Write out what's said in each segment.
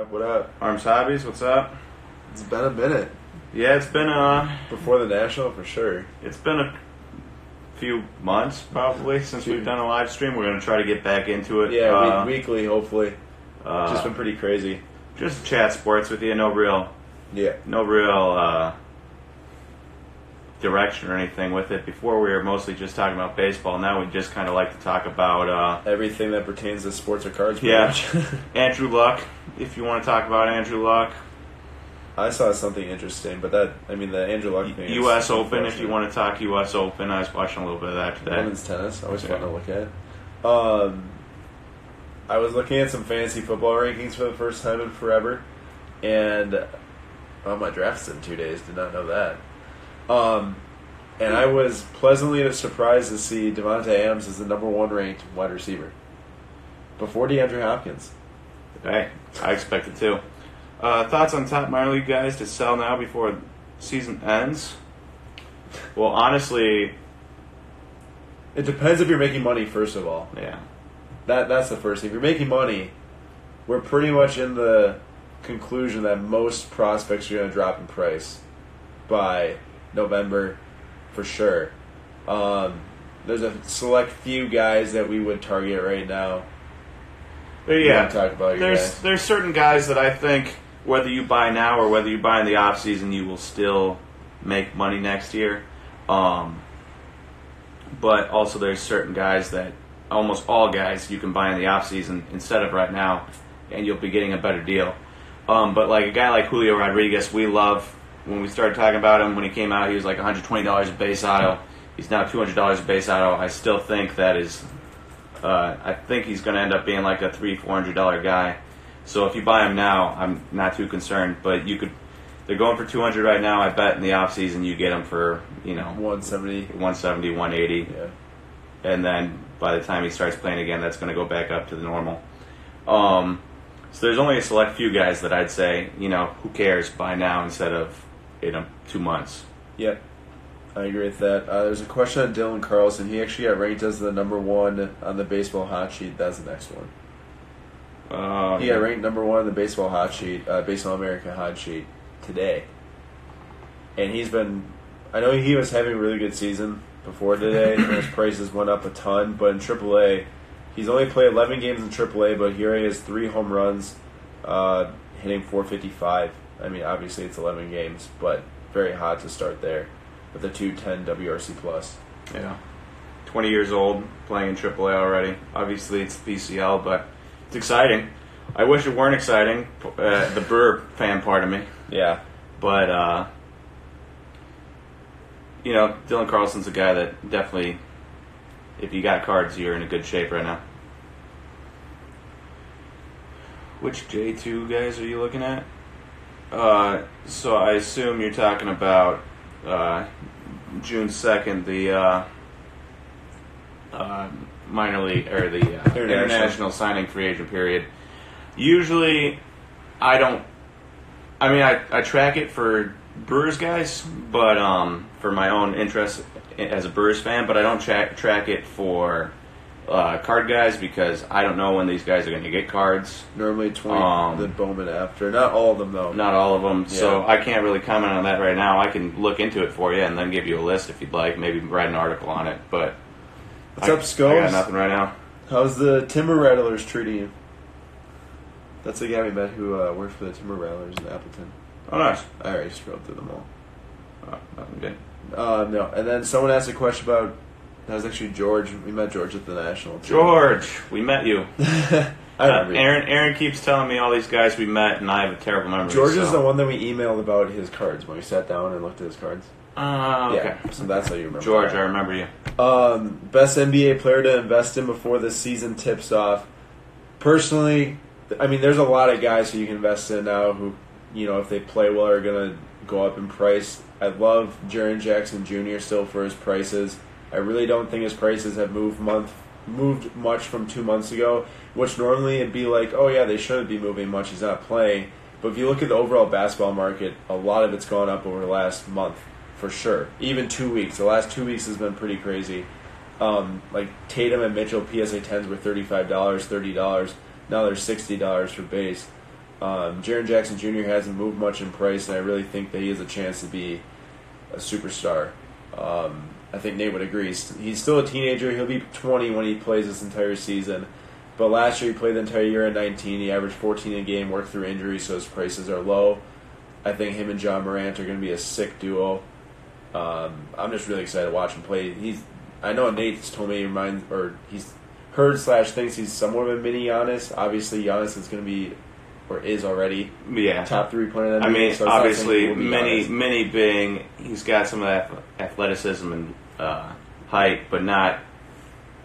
up? What up? Arms Hobbies, what's up? It's been a minute Yeah, it's been uh before the national for sure. it's been a few months probably since we've done a live stream. We're gonna try to get back into it. Yeah, uh, week, weekly hopefully. uh, Just been pretty crazy. just chat sports with you. No real, Yeah. no real uh, direction or anything with it. Before we were mostly just talking about baseball. Now we just kind of like to talk about uh, Everything that pertains to sports or cards. pretty Yeah. much. Andrew Luck. If you want to talk about Andrew Luck, I saw something interesting, but that I mean the Andrew Luck thing. is U.S. Open. If you want to talk U.S. Open, I was watching a little bit of that today. Women's tennis, always fun Yeah. to look at. Um, I was looking at some fantasy football rankings for the first time in forever, and oh, my draft's in two days. Did not know that. Um, and I was pleasantly surprised to see Davante Adams as the number one ranked wide receiver before DeAndre Hopkins. Hey, I expect it too. Uh, thoughts on top minor league guys to sell now before season ends? Well, honestly, It depends if you're making money. First of all, yeah, that that's the first thing. If you're making money, we're pretty much in the conclusion that most prospects are going to drop in price by November, for sure. Um, there's a select few guys that we would target right now. Yeah. talk about There's guys? there's certain guys that I think whether you buy now or whether you buy in the off season, you will still make money next year. Um, but also there's certain guys that almost all guys you can buy in the off season instead of right now, and you'll be getting a better deal. Um, but like a guy like Julio Rodriguez, we love. When we started talking about him when he came out, he was like 120 dollars a base auto. He's now 200 dollars a base auto. I still think that is uh, I think he's going to end up being like a three, four hundred dollar guy. So if you buy him now, I'm not too concerned. But you could, they're going for two hundred right now. I bet in the off season you get him for you know 170. 170, 180, Yeah. and then by the time he starts playing again, that's going to go back up to the normal. Um, so there's only a select few guys that I'd say you know who cares buy now instead of in a, two months. Yep. I agree with that. Uh, there's a question on Dylan Carlson. He actually got ranked as the number one on the baseball hot sheet. That's the next one. Uh, He got ranked number one on the baseball hot sheet, uh, baseball America hot sheet today. And he's been, I know he was having a really good season before today, his prices went up a ton. But in AAA, he's only played 11 games in AAA, but here he has three home runs, uh, hitting 455. I mean, obviously it's 11 games, but very hot to start there with a 210 WRC plus. Yeah. 20 years old, playing in AAA already. Obviously, it's PCL, but it's exciting. I wish it weren't exciting, uh, the Burr fan part of me. Yeah, But, uh, you know, Dylan Carlson's a guy that definitely, if you got cards, you're in a good shape right now. Which J2 guys are you looking at? Uh, so I assume you're talking about uh, June 2nd, the uh, uh, minor league, or the uh, International. international signing free agent period. Usually, I don't I mean, I, I track it for Brewers guys, but um, for my own interest as a Brewers fan, but I don't track track it for uh, card guys because I don't know when these guys are going to get cards. normally 20 Um, the Bowman after. Not all of them, though. Not all of them, so I can't really comment on that right now. I can look into it for you and then give you a list if you'd like. Maybe write an article on it, but What's I, up, Skulls? I got nothing right now. How's the Timber Rattlers treating you? That's the guy we met who uh, worked for the Timber Rattlers in Appleton. Oh, nice. I already scrolled through them all. Uh, nothing good. Uh, no, and then someone asked a question about. That was actually George. We met George at the National. too. George, we met you. I Uh, remember. you. Aaron, Aaron keeps telling me all these guys we met, and I have a terrible memory. George is the one that we emailed about his cards when we sat down and looked at his cards. Uh, okay. Yeah, so that's how you remember. George, that. I remember you. Um, best NBA player to invest in before the season tips off. Personally, I mean, there's a lot of guys who you can invest in now who, you know, if they play well, are going to go up in price. I love Jaren Jackson Jr. still for his prices. I really don't think his prices have moved month moved much from two months ago, which normally it'd be like, oh yeah, they shouldn't be moving much. He's not playing. But if you look at the overall basketball market, a lot of it's gone up over the last month for sure. Even two weeks. The last two weeks has been pretty crazy. Um, like Tatum and Mitchell PSA 10s were $35, $30. Now they're $60 for base. Um, Jaren Jackson Jr. hasn't moved much in price, and I really think that he has a chance to be a superstar. Um, I think Nate would agree. He's still a teenager. He'll be 20 when he plays this entire season. But last year he played the entire year at 19. He averaged 14 a game, worked through injury, so his prices are low. I think him and John Morant are going to be a sick duo. Um, I'm just really excited to watch him play. He's I know Nate's told me he reminds or he's heard slash thinks he's somewhat of a mini Giannis. Obviously, Giannis is going to be or is already Yeah. top three the I mean, so it's not saying obviously, many, many being he's got some of that athleticism and uh, height, but not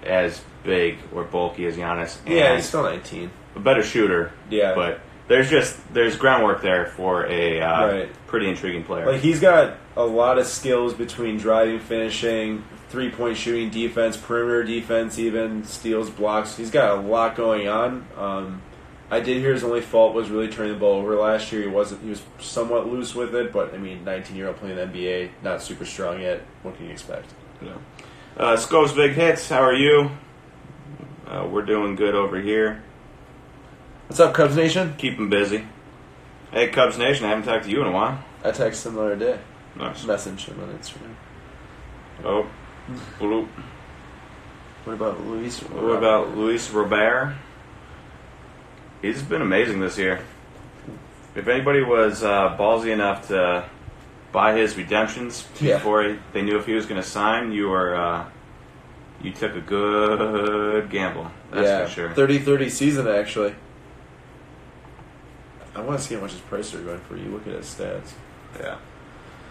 as big or bulky as Giannis. And Yeah, he's still 19. a better shooter. Yeah. but there's just there's groundwork there for a uh, Right. pretty intriguing player. Like he's got a lot of skills between driving, finishing, three point shooting, defense, perimeter defense, even steals, blocks. He's got a lot going on. Um, I did hear his only fault was really turning the ball over last year. He wasn't. He was somewhat loose with it, but I mean, 19 year old playing in the NBA, not super strong yet. What can you expect? Yeah. Uh, Scove's big hits. How are you? Uh, we're doing good over here. What's up, Cubs Nation? Keep 'em busy. Hey, Cubs Nation, I haven't talked to you in a while. I texted him the other day. Nice. Message him on Instagram. Oh, bloop. What about Luis? What about Luis Robert? He's been amazing this year. If anybody was uh, ballsy enough to buy his redemptions Yeah. before he, they knew if he was going to sign, you were uh, you took a good gamble. That's yeah, for sure. 30-30 season actually. I want to see how much his prices are going for. You look at his stats. Yeah.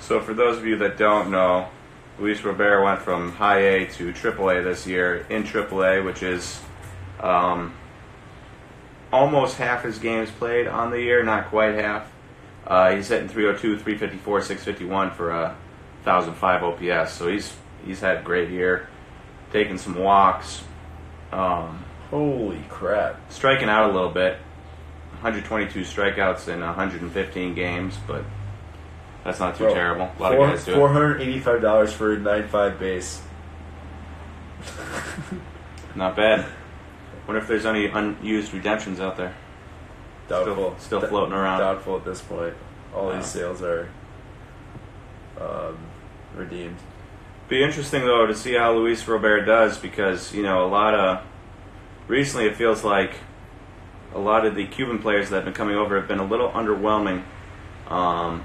So for those of you that don't know, Luis Robert went from high A to triple A this year in triple A, which is um, almost half his games played on the year, not quite half. Uh, he's hitting 302, 354, 651 for a 1005 OPS. So he's he's had a great year, taking some walks, um, Holy crap! striking out a little bit. 122 strikeouts in 115 games, but that's not too Bro, terrible. A lot Four- of guys do it. Four hundred eighty-five dollars for a nine-five base. Not bad. Wonder if there's any unused redemptions out there. Doubtful. Still D- floating around. Doubtful at this point. All Wow. these sales are um, redeemed. Be interesting though to see how Luis Robert does because you know a lot of recently it feels like a lot of the Cuban players that have been coming over have been a little underwhelming. Um,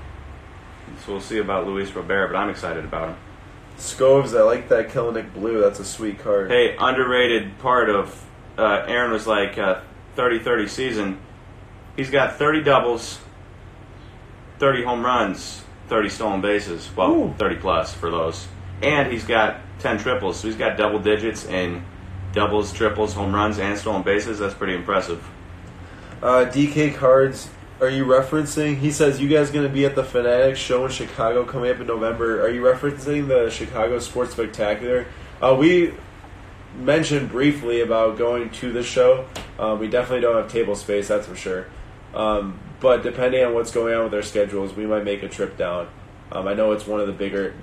so we'll see about Luis Robert, but I'm excited about him. Scoves, I like that Kelenic blue. That's a sweet card. Hey, underrated part of uh, Aaron was like uh, 30-30 season. He's got 30 doubles, 30 home runs, 30 stolen bases. Well, Ooh. 30 plus for those. And he's got 10 triples. So he's got double digits in doubles, triples, home runs, and stolen bases. That's pretty impressive. Uh, DK cards. Are you referencing? He says you guys going to be at the Fanatics show in Chicago coming up in November. Are you referencing the Chicago Sports Spectacular? Uh, we mentioned briefly about going to the show. Um, we definitely don't have table space, that's for sure. Um, but depending on what's going on with our schedules, we might make a trip down. Um, I know it's one of the bigger,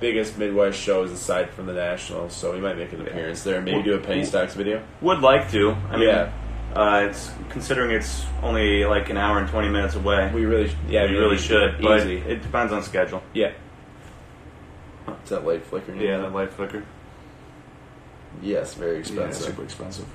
biggest Midwest shows aside from the National, so we might make an appearance there. And maybe do a penny stocks video. Would like to. I mean, Yeah. uh, it's considering it's only like an hour and 20 minutes away. We really, yeah, we really should, but Easy. it depends on schedule. Yeah. Is that light flickering? Yeah, that light flicker. Yes, very Yeah, expensive. super expensive.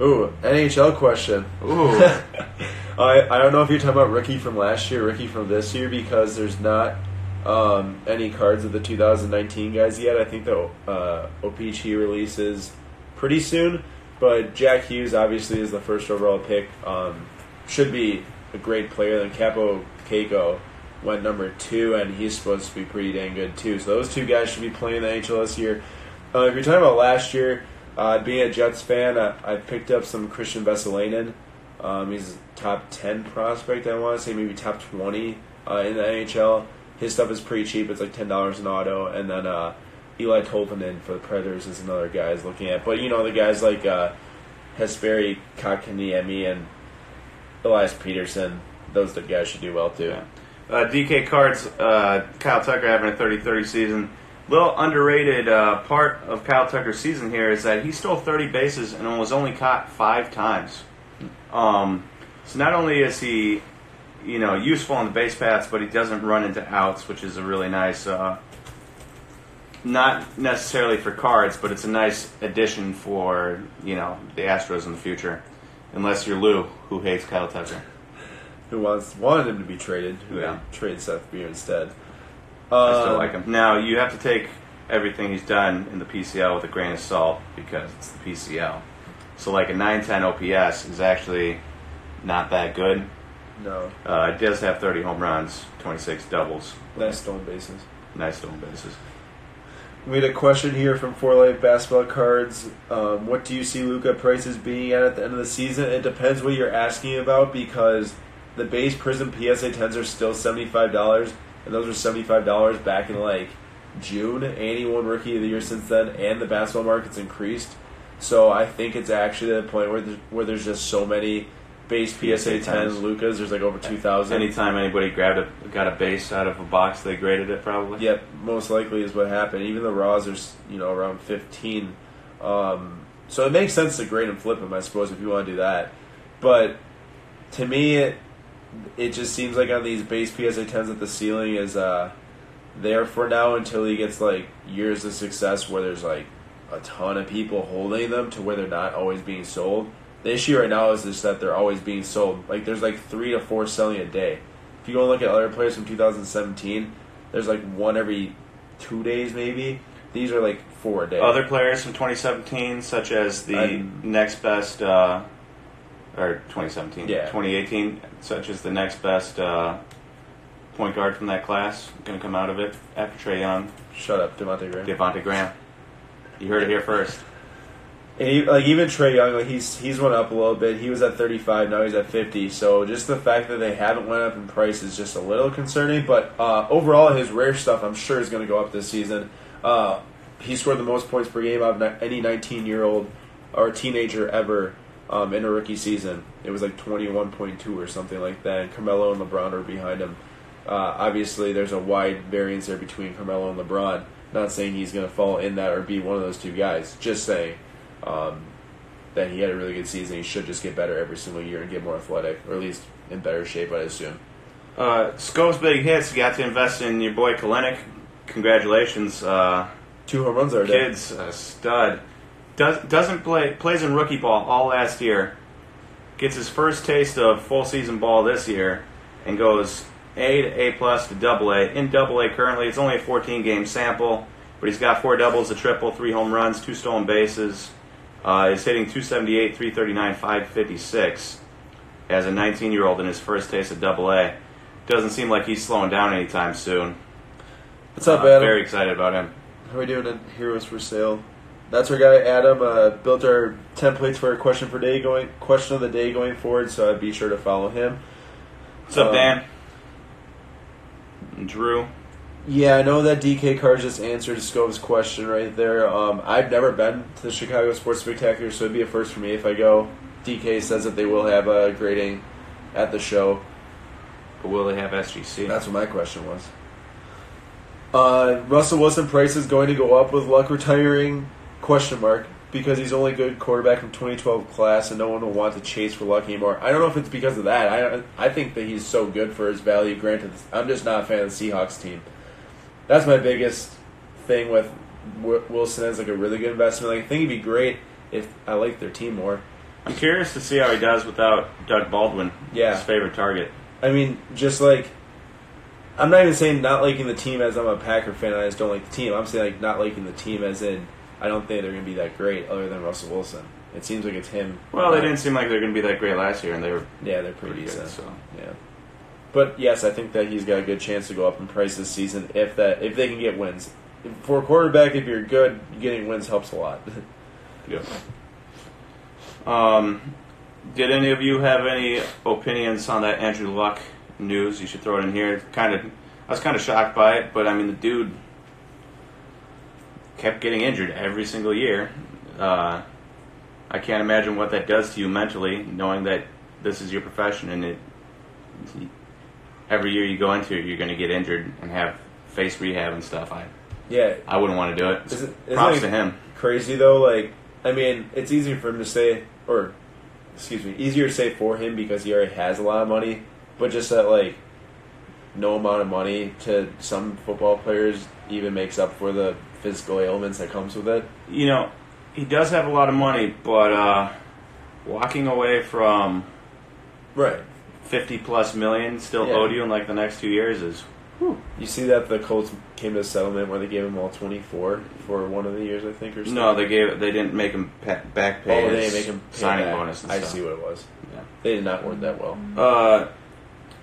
Ooh, NHL question. Ooh. I I don't know if you're talking about Ricky from last year, Ricky from this year, because there's not um, any cards of the 2019 guys yet. I think the uh, OPC releases pretty soon, but Jack Hughes obviously is the first overall pick. Um, should be a great player. Then Kaapo Kakko went number two, and he's supposed to be pretty dang good too. So those two guys should be playing the NHL this year. Uh, if you're talking about last year, uh, being a Jets fan, I, I picked up some Kristian Vesalainen. Um, he's a top 10 prospect, I want to say, maybe top 20 uh, in the NHL. His stuff is pretty cheap. It's like $10 an auto. And then uh, Eeli Tolvanen for the Predators is another guy I was looking at. But, you know, the guys like uh, Jesperi, Kotkaniemi, and Elias Pettersson, those guys should do well too. Yeah. Uh, DK Cards, uh, Kyle Tucker having a 30-30 season. Little underrated uh, part of Kyle Tucker's season here is that he stole 30 bases and was only caught five times. Um, So not only is he, you know, useful on the base paths, but he doesn't run into outs, which is a really nice. Uh, not necessarily for cards, but it's a nice addition for you know the Astros in the future, unless you're Lou, who hates Kyle Tucker. Who wants wanted him to be traded? Who Yeah. trade Seth Beer instead? I still like him. Now you have to take everything he's done in the PCL with a grain of salt because it's the PCL. So like a 910 OPS is actually not that good. No, Uh, it does have 30 home runs, 26 doubles, nice stolen bases. nice stolen bases. We had a question here from Four Life Basketball Cards. Um, what do you see Luka prices being at at the end of the season? It depends what you're asking about because the base Prism PSA 10s are still $75, and those were $75 back in like June. And he won Rookie of the Year since then, and the basketball market's increased. So I think it's actually at the point where there's, where there's just so many base PSA 10 10s. Lukas. There's like over 2,000. Anytime anybody grabbed a got a base out of a box, they graded it probably. Yep, most likely is what happened. Even the Raws are, you know, around 15. Um, so it makes sense to grade and flip them, I suppose, if you want to do that. But to me, it, it just seems like on these base PSA 10s that the ceiling is uh, there for now until he gets like years of success where there's like a ton of people holding them to where they're not always being sold. The issue right now is just that they're always being sold. Like there's like three to four selling a day. If you go and look at other players from 2017, there's like one every two days maybe. These are like four a day. Other players from 2017, such as the I'm- next best, uh, or 2017, Yeah. 2018, such as the next best uh, point guard from that class, going to come out of it after Trae Young, Shut up, Devonte' Graham. Devonte' Graham. You heard it here first. And he, like even Trae Young, like he's he's went up a little bit. He was at 35, now he's at 50. So just the fact that they haven't went up in price is just a little concerning. But uh, overall, his rare stuff, I'm sure, is going to go up this season. Uh, he scored the most points per game out of any 19 year old or teenager ever um, in a rookie season. It was like 21.2 or something like that. And Carmelo and LeBron are behind him. Uh, obviously, there's a wide variance there between Carmelo and LeBron. Not saying he's going to fall in that or be one of those two guys. Just saying um, that he had a really good season. He should just get better every single year and get more athletic, or at least in better shape, I assume. Uh, Scope's big hits. You got to invest in your boy Kelenic. Congratulations, uh, Two home runs are kids, a stud. Does doesn't play plays in rookie ball all last year. Gets his first taste of full season ball this year, and goes A to A plus to Double A. In Double A currently, it's only a 14 game sample, but he's got four doubles, a triple, three home runs, two stolen bases. Uh, he's hitting 278, 339, 556 as a 19 year old in his first taste of Double A. Doesn't seem like he's slowing down anytime soon. What's up, Uh, Adam? Very excited about him. How are we doing in Heroes for Sale? That's our guy Adam. Uh, built our templates for our question for day going question of the day going forward. So I'd be sure to follow him. What's up, Um, Dan? Drew. Yeah, I know that DK Cards just answered Scove's question right there. Um, I've never been to the Chicago Sports Spectacular, so it'd be a first for me if I go. DK says that they will have a grading at the show. But will they have SGC? That's what my question was. Uh, Russell Wilson price is going to go up with Luck retiring? Question mark. Because he's only good quarterback from 2012 class, and no one will want to chase for Luck anymore. I don't know if it's because of that. I I think that he's so good for his value. Granted, I'm just not a fan of the Seahawks team. That's my biggest thing with Wilson as like a really good investment. Like, I think he'd be great if I like their team more. I'm curious to see how he does without Doug Baldwin, Yeah. his favorite target. I mean, just like I'm not even saying not liking the team as I'm a Packer fan. I just don't like the team. I'm saying like not liking the team as in I don't think they're going to be that great other than Russell Wilson. It seems like it's him. Well, they didn't seem like they're going to be that great last year, and they were Yeah, they're pretty, pretty good. So Yeah, but yes, I think that he's got a good chance to go up in price this season if that if they can get wins. For a quarterback, if you're good, getting wins helps a lot. yeah. Um, did any of you have any opinions on that Andrew Luck news? You should throw it in here. Kind of, I was kind of shocked by it, but I mean, the dude kept getting injured every single year. Uh, I can't imagine what that does to you mentally, knowing that this is your profession and it. Every year you go into it, you're going to get injured and have face rehab and stuff. I yeah, I wouldn't want to do it. Is it- isn't Props to him. crazy though. Like, I mean, it's easy for him to say, or excuse me, easier to say for him because he already has a lot of money, but just that like no amount of money to some football players even makes up for the physical ailments that comes with it. You know, he does have a lot of money, but uh, walking away from Right. fifty plus million still Yeah. owed you in like the next two years is You see that the Colts came to a settlement where they gave him all twenty four for one of the years, I think, or something. no. They gave they didn't make him pa- back pay Oh, they his didn't make him pay signing back. bonus. And I stuff. see what it was. Yeah. They did not work that well. Uh,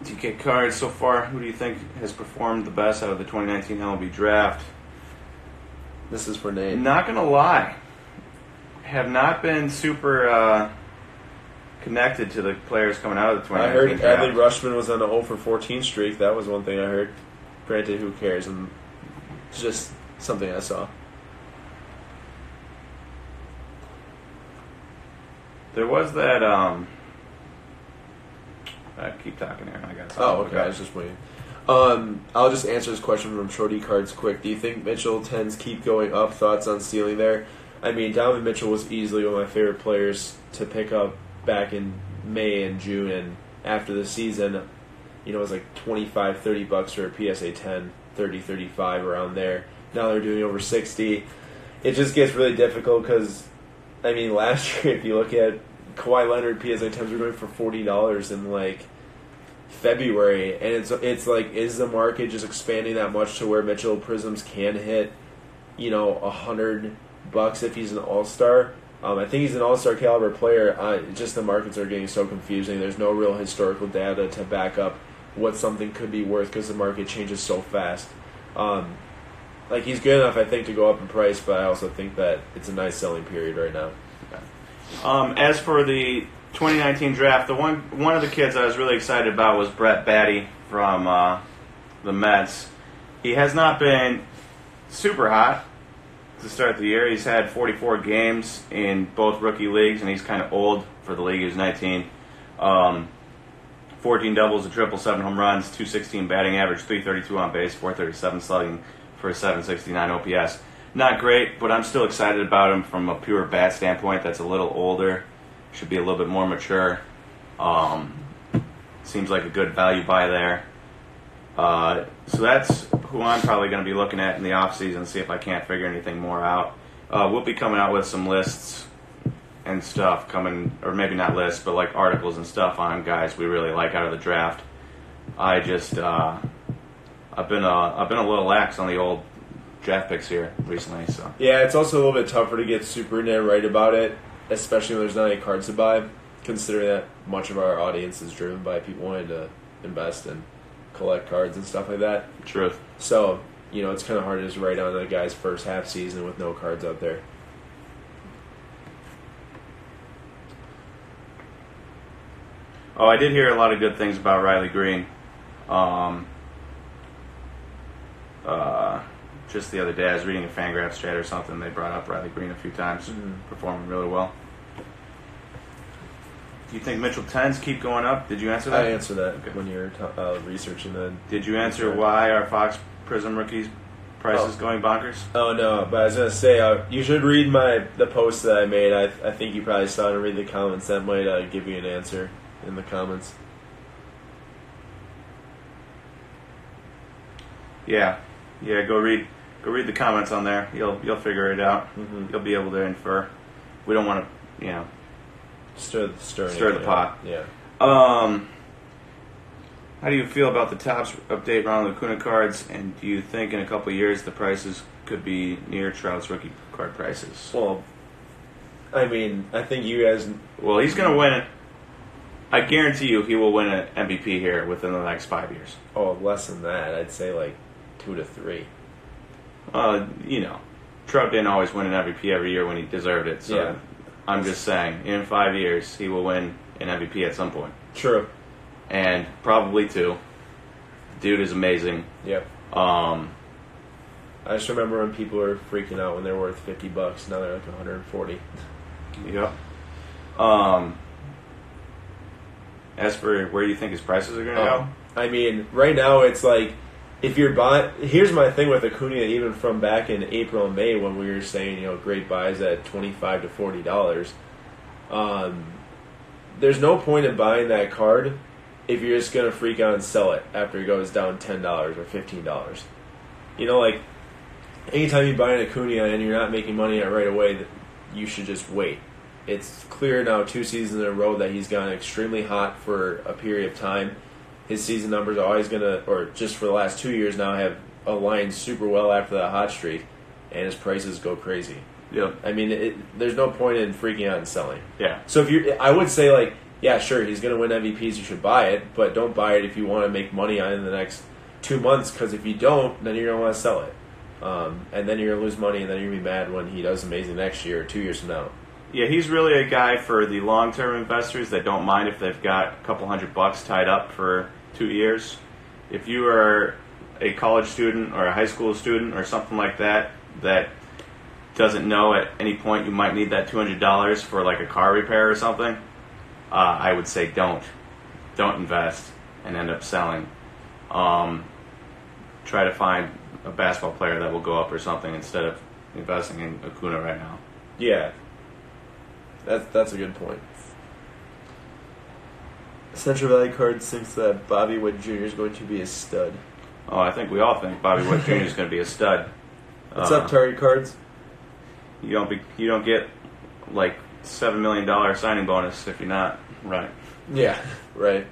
DK cards so far. Who do you think has performed the best out of the 2019 MLB draft? This is for Nate. Not gonna lie, have not been super uh, connected to the players coming out of the 20. I heard. Adley Rutschman was on a 0 for 14 streak. That was one thing I heard. Granted, who cares? And it's just something I saw. There was that. Um, I keep talking here. I got. Oh, okay. I was just waiting. Um, I'll just answer this question from Shorty Cards quick. Do you think Mitchell tends keep going up? Thoughts on stealing there? I mean, Donovan Mitchell was easily one of my favorite players to pick up back in May and June, and after the season, you know, it was like 25, 30 bucks for a PSA 10, 30, 35 around there. Now they're doing over 60. It just gets really difficult because, I mean, last year, if you look at Kawhi Leonard PSA 10s were going for $40 and like February, and it's it's like, is the market just expanding that much to where Mitchell Prisms can hit, you know, a hundred bucks if he's an All Star? Um, I think he's an All Star caliber player. Uh, just the markets are getting so confusing. There's no real historical data to back up what something could be worth because the market changes so fast. Um, like he's good enough, I think, to go up in price, but I also think that it's a nice selling period right now. Um, as for the 2019 draft, the one one of the kids I was really excited about was Brett Baty from uh, the Mets. He has not been super hot to start the year. He's had 44 games in both rookie leagues, and he's kind of old for the league. He's 19. Um, 14 doubles, a triple, seven home runs, 216 batting average, 332 on base, 437 slugging for a 769 OPS. Not great, but I'm still excited about him from a pure bat standpoint. That's a little older, should be a little bit more mature. Um, seems like a good value buy there. Uh, so that's who I'm probably going to be looking at in the offseason, see if I can't figure anything more out. Uh, we'll be coming out with some lists and stuff coming, or maybe not lists, but like articles and stuff on guys we really like out of the draft. I just, uh, I've been, uh, I've been a little lax on the old draft picks here recently, so. Yeah, it's also a little bit tougher to get super into right about it, especially when there's not any cards to buy, considering that much of our audience is driven by people wanting to invest and collect cards and stuff like that. Truth. So, you know, it's kind of hard to just write on a guy's first half season with no cards out there. Oh, I did hear a lot of good things about Riley Greene. Um, uh, just the other day, I was reading a Fangraphs chat or something. They brought up Riley Greene a few times, Mhm. performing really well. Do you think Mitchell tens keep going up? Did you answer that? I answer that Okay. when you're t- uh, researching the. Did you answer why our Fox Prism rookies prices Oh. going bonkers? Oh no, but I was gonna say uh, you should read my the post that I made. I I think you probably saw it and read the comments. That might uh, give you an answer in the comments. Yeah, yeah. Go read, go read the comments on there. You'll you'll figure it out. Mhm. You'll be able to infer. We don't want to, you know, Stir stir, Stir the pot. Yeah. Um, how do you feel about the Topps update Ronald Acuna cards? And do you think in a couple of years the prices could be near Trout's rookie card prices? Well, I mean, I think you guys. Well, he's going to win. I guarantee you he will win an MVP here within the next five years. Oh, less than that. I'd say like two to three. Uh, you know, Trout didn't always win an MVP every year when he deserved it. So Yeah. I'm just saying, in five years he will win an MVP at some point, True. and probably two. Dude is amazing. Yep. Um, I just remember when people were freaking out when they're worth fifty bucks. Now they're like one hundred and forty. Yep. Um, as for where you think his prices are going to Um, I mean, right now it's like if you're buying. Here's my thing with Acuna, even from back in April and May when we were saying you know great buys at twenty five to forty dollars. Um, there's no point in buying that card if you're just gonna freak out and sell it after it goes down ten dollars or fifteen dollars. You know, like anytime you buy an Acuna and you're not making money on right away, you should just wait. It's clear now, two seasons in a row, that he's gone extremely hot for a period of time. His season numbers are always gonna, or just for the last two years now, have aligned super well after that hot streak, and his prices go crazy. Yeah. I mean, it, there's no point in freaking out and selling. Yeah. So if you, I would say like, yeah, sure, he's going to win MVPs. You should buy it, but don't buy it if you want to make money on it in the next two months. Because if you don't, then you're going to want to sell it, um, and then you're going to lose money, and then you're going to be mad when he does amazing next year or two years from now. Yeah, he's really a guy for the long term investors that don't mind if they've got a couple hundred bucks tied up for two years. If you are a college student or a high school student or something like that that doesn't know at any point you might need that $200 for like a car repair or something, uh, I would say don't. Don't invest and end up selling. Um, try to find a basketball player that will go up or something instead of investing in Acuna right now. Yeah, that's that's a good point. Central Valley Cards thinks that Bobby Witt Jr. is going to be a stud. Oh, I think we all think Bobby Witt Jr. is going to be a stud. What's Uh, up, Target Cards? You don't be you don't get like seven million dollar signing bonus if you're not right. Yeah, right.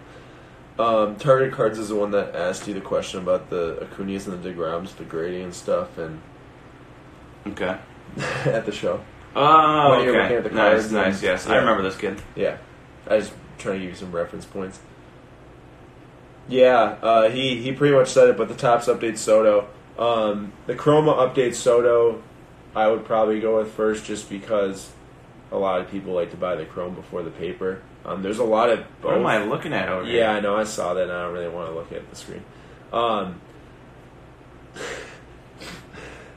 Um, Target Cards is the one that asked you the question about the Acunas and the Degroms, the grading and stuff, and Okay. at the show. Oh, okay. looking at the nice, nice. Yes, I remember this kid. Yeah, I was trying to give you some reference points. Yeah, uh, he he pretty much said it, but the Topps update Soto. Um, the Chrome update Soto, I would probably go with first, just because a lot of people like to buy the Chrome before the paper. Um, there's a lot of What am. I looking at over Yeah, I know. I saw that. and I don't really want to look at the screen. Um,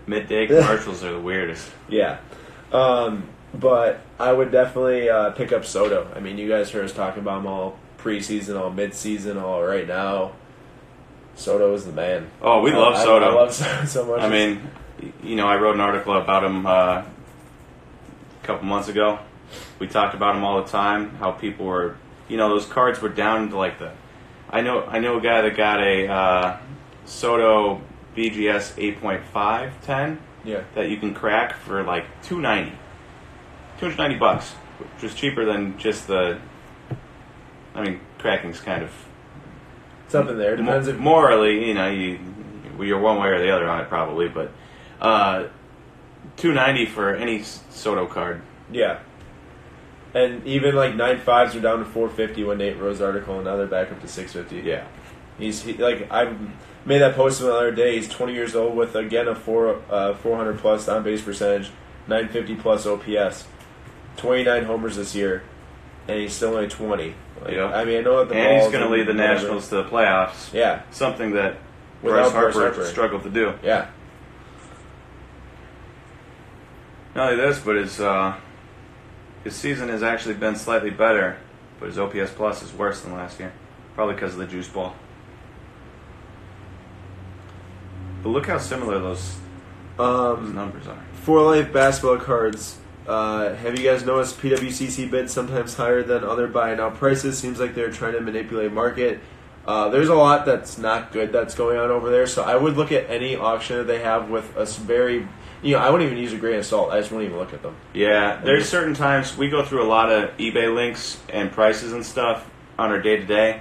Midday commercials are the weirdest. yeah, um, but I would definitely uh, pick up Soto. I mean, you guys heard us talking about him all preseason, all midseason, all right now. Soto is the man. Oh, we I- love I- Soto. I, love Soto so much. I mean, you know, I wrote an article about him uh, a couple months ago. We talked about him all the time. How people were, you know, those cards were down to like the. I know, I know a guy that got a uh, Soto BGS 8.5 10 yeah, that you can crack for like 290 290 bucks which is cheaper than just the i mean cracking's kind of something there depends mo- if morally you know you you're one way or the other on it probably but uh 290 for any soto card yeah. And even like nine fives are down to four fifty when Nate Rose article, and now they're back up to six fifty. yeah He's he, like I made that post the other day. He's 20 years old with again a four uh, 400 plus on base percentage, 950 plus OPS, 29 homers this year, and he's still only 20. Like, Yeah. I mean, I know that the and he's going to lead the whatever. nationals to the playoffs Yeah, something that Without Bryce Bryce Harper, Harper. struggled to do yeah, Not only this, but his uh, his season has actually been slightly better, but his OPS plus is worse than last year, probably because of the juice ball. But look how similar those, those um, numbers are. for life basketball cards. Uh, have you guys noticed PWCC bids sometimes higher than other buy now prices? Seems like they're trying to manipulate market. Uh, there's a lot that's not good that's going on over there. So I would look at any auction that they have with a very, you know, I wouldn't even use a grain of salt. I just wouldn't even look at them. Yeah, there's certain times we go through a lot of eBay links and prices and stuff on our day to day,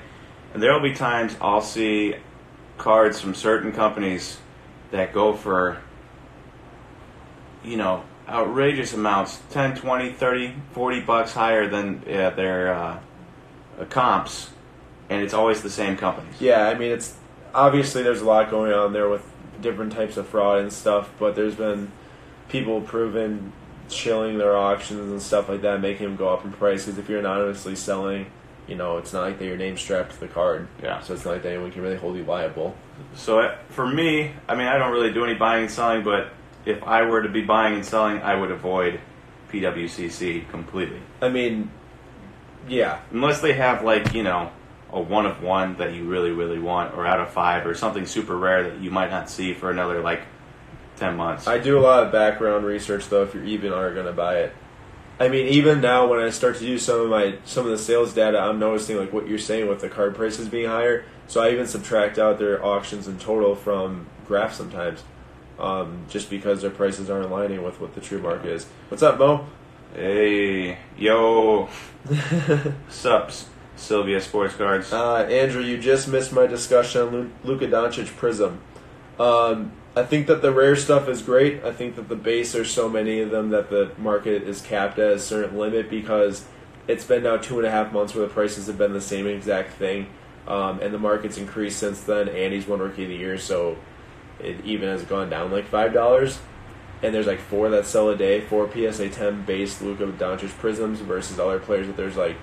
and there will be times I'll see cards from certain companies that go for, you know, outrageous amounts 10, 20, 30, 40 bucks higher than uh, their uh, comps, and it's always the same companies. Yeah, I mean, it's obviously there's a lot going on there with different types of fraud and stuff, but there's been people proven shilling their auctions and stuff like that, making them go up in price. Because if you're anonymously selling, you know, it's not like that your name's strapped to the card. Yeah. So it's not like that anyone can really hold you liable. So for me, I mean, I don't really do any buying and selling, but if I were to be buying and selling, I would avoid PWCC completely. I mean, yeah, Unless they have like, you know, a one of one that you really, really want, or out of five, or something super rare that you might not see for another like ten months. I do a lot of background research though. If you even are going to buy it, I mean, even now when I start to do some of my some of the sales data, I'm noticing like what you're saying with the card prices being higher. So I even subtract out their auctions in total from graphs sometimes, um, just because their prices aren't aligning with what the true market is. What's up, Mo? Hey, yo, sups, Sylvia Sports Cards. Uh, Andrew, you just missed my discussion on Lu- Luka Doncic Prism. Um, I think that the rare stuff is great. I think that the base, there's so many of them that the market is capped at a certain limit because it's been now two and a half months where the prices have been the same exact thing. Um, and the market's increased since then. Andy's won Rookie of the Year, so it even has gone down like $5. And there's like four that sell a day, four PSA 10 base Luka Doncic Prisms versus other players that there's like,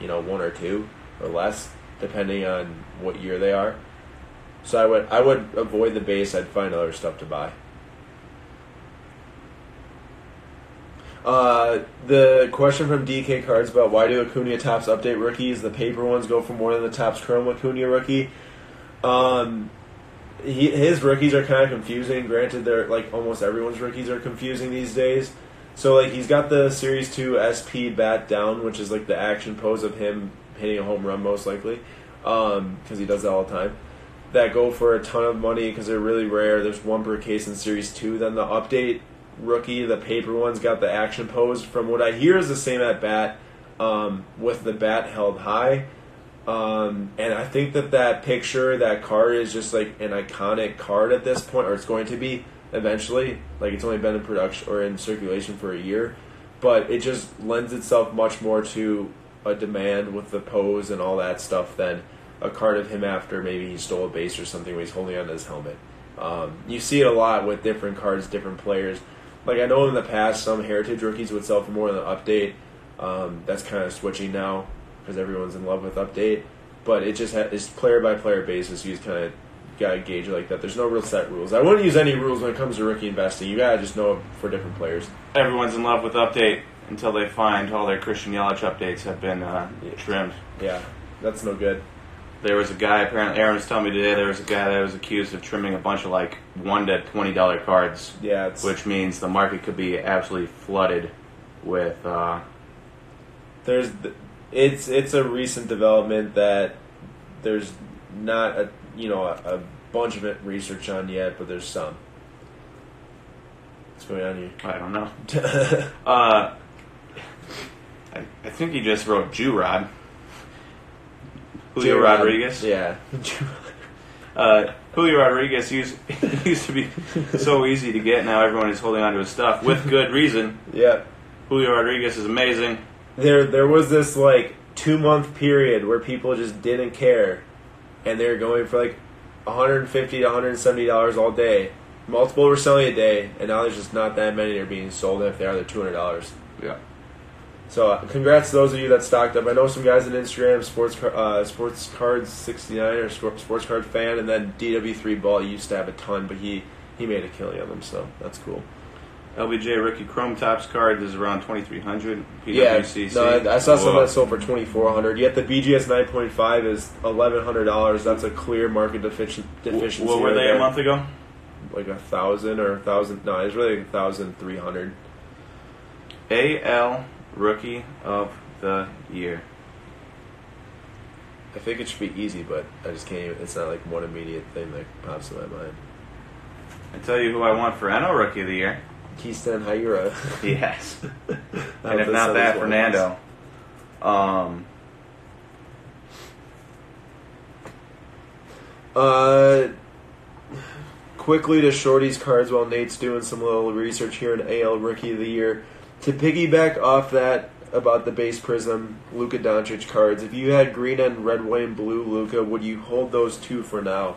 you know, one or two or less, depending on what year they are. So I would I would avoid the base. I'd find other stuff to buy. Uh, the question from DK Cards about why do Acuna Topps update rookies? The paper ones go for more than the Topps Chrome Acuna rookie. Um, he, his rookies are kind of confusing. Granted, they're like almost everyone's rookies are confusing these days. So like he's got the Series Two SP bat down, which is like the action pose of him hitting a home run most likely, because um, he does that all the time that go for a ton of money because they're really rare. There's one per case in Series 2. Then the update rookie, the paper one's got the action pose. From what I hear, is the same at bat um, with the bat held high. Um, and I think that that picture, that card is just like an iconic card at this point, or it's going to be eventually. Like it's only been in production or in circulation for a year, but it just lends itself much more to a demand with the pose and all that stuff than a card of him after maybe he stole a base or something where he's holding onto his helmet. Um, you see it a lot with different cards, different players. Like I know in the past, some heritage rookies would sell for more than an update. Um, that's kind of switching now because everyone's in love with update. But it just ha- it's player by player basis. You just kind of gotta gauge it like that. There's no real set rules. I wouldn't use any rules when it comes to rookie investing. You gotta just know for different players. Everyone's in love with update until they find all their Christian Yelich updates have been uh, trimmed. Yeah, that's no good. There was a guy. Apparently, Aaron was telling me today there was a guy that was accused of trimming a bunch of like one to twenty dollar cards, Yeah, it's which means the market could be absolutely flooded with. Uh, there's th- it's it's a recent development that there's not a you know a, a bunch of research on yet, but there's some. What's going on here? I don't know. Uh, I, I think he just wrote Jew Rod. Julio J-Rod. Rodriguez. Yeah. Uh, Julio Rodriguez used used to be so easy to get. Now everyone is holding on to his stuff with good reason. yeah. Julio Rodriguez is amazing. There there was this like two month period where people just didn't care, and they were going for like 150 to 170 dollars all day. Multiple were selling a day, and now there's just not that many that are being sold. And if they are, they're 200 dollars. Yeah. So uh, congrats to those of you that stocked up. I know some guys on Instagram, sports uh, sports cards sixty nine or sports card fan, and then DW three ball used to have a ton, but he he made a killing on them, so that's cool. LBJ rookie Chrome Topps card is around twenty three hundred. Yeah, PWCC. no, I, I saw some that sold for twenty four hundred. Yet the BGS nine point five is eleven hundred dollars. That's a clear market defici- deficiency. What were right they there. a month ago? Like a thousand or a thousand? No, it's really a thousand three hundred. AL Rookie of the Year. I think it should be easy, but I just can't. Even, it's not like one immediate thing that pops in my mind. I tell you who I want for NL Rookie of the Year. Keston Hiura. Yes. And if not that, Fernando. Um, Uh, quickly to Shorty's cards while Nate's doing some little research here in AL Rookie of the Year. To piggyback off that about the base prism Luka Doncic cards, if you had green and red, white, and blue Luka, would you hold those two for now?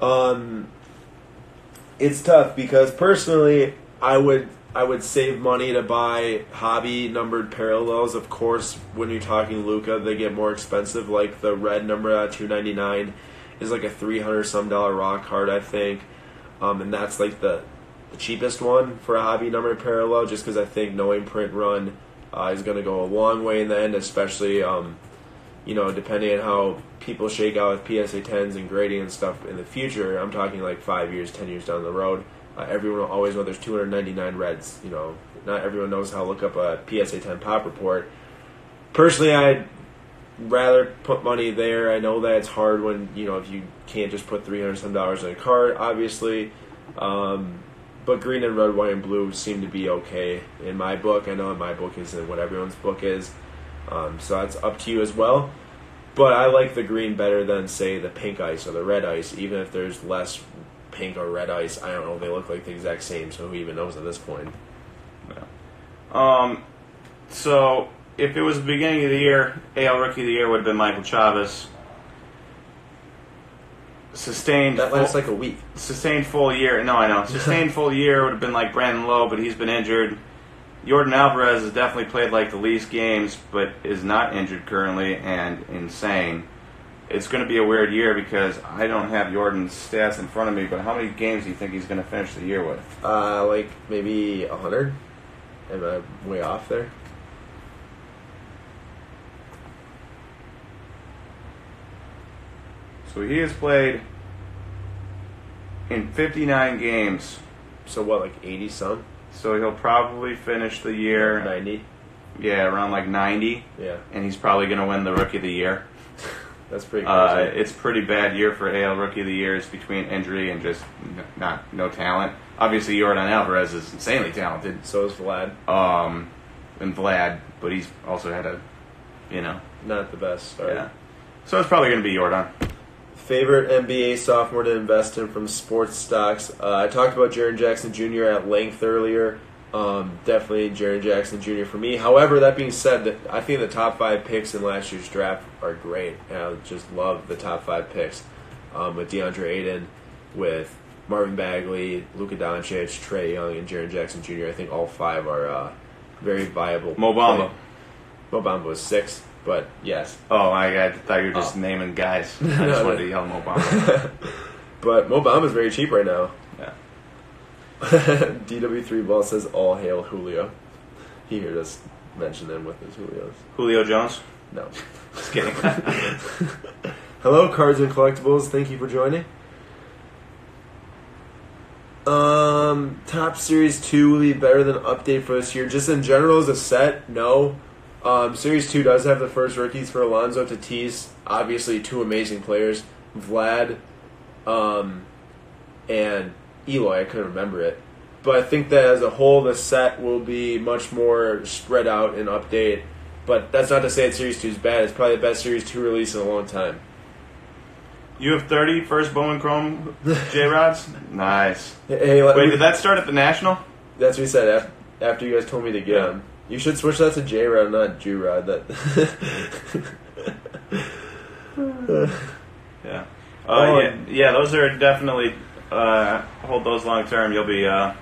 Um, it's tough because personally, I would I would save money to buy hobby numbered parallels. Of course, when you're talking Luka, they get more expensive. Like the red number at two ninety nine is like a three hundred some dollar raw card, I think, um, and that's like the, the cheapest one for a hobby numbered parallel. Just because I think knowing print run uh, is going to go a long way in the end, especially um, you know depending on how people shake out with PSA tens and grading and stuff in the future. I'm talking like five years, ten years down the road. Uh, everyone will always know there's 299 reds, you know, not everyone knows how to look up a PSA 10 pop report. Personally, I'd rather put money there. I know that it's hard when you know if you can't just put three hundred some dollars in a card, obviously. Um, but green and red, white and blue seem to be okay in my book. I know in my book isn't what everyone's book is, um, so that's up to you as well. But I like the green better than say the pink ice or the red ice, even if there's less pink or red ice. I don't know. They look like the exact same, so who even knows at this point? Um, so if it was the beginning of the year, AL Rookie of the Year would have been Michael Chavis. Sustained That full, like a week. sustained full year. No, I know. Sustained full year would have been like Brandon Lowe, but he's been injured. Jordan Alvarez has definitely played like the least games, but is not injured currently and insane. It's going to be a weird year because I don't have Jordan's stats in front of me, but how many games do you think he's going to finish the year with? Uh, like maybe a hundred. Am I way off there? So he has played in 59 games. So what, like eighty some, So he'll probably finish the year, ninety? yeah, around like 90, Yeah, and he's probably going to win the Rookie of the Year. That's pretty Uh, it's pretty bad year for AL Rookie of the Year. It's between injury and just n- not no talent. Obviously, Jordan Alvarez is insanely talented, so is Vlad. um, and Vlad, but he's also had a, you know, Not the best. Start. yeah. So it's probably going to be Jordan. Favorite NBA sophomore to invest in from sports stocks. Uh, I talked about Jaren Jackson Jr. at length earlier. Um, definitely Jaren Jackson Jr. for me. However, that being said, I think the top five picks in last year's draft are great. And I just love the top five picks um, with DeAndre Ayton, with Marvin Bagley, Luka Doncic, Trae Young, and Jaren Jackson Jr. I think all five are uh, very viable. Mo Bamba. Mo was six, but yes. Oh my god, I thought you were just Oh. naming guys. I just wanted to yell Mo Bamba. But Mo Bamba's very cheap right now. yeah. DW3 Ball says all hail Julio. He heard us mention them with his Julios. Julio Jones. No. Just kidding. Hello, Cards and Collectibles. Thank you for joining. Um, Topps series two will be better than update for this year. Just in general, as a set, no. Um, series two does have the first rookies for Alonso Tatis. Obviously, two amazing players, Vlad, um, and Eloy. I couldn't remember it, but I think that as a whole, the set will be much more spread out and update. But that's not to say that series two is bad. It's probably the best series two release in a long time. you have 30 first Bowman Chrome J Rods? Nice. Hey, let Wait, me- did that start at the National? That's what he said after, after you guys told me to get Yeah. him. You should switch that to J Rod, not J Rod. That. Yeah. Uh, Oh, yeah, yeah, those are definitely uh, hold those long term. You'll be uh,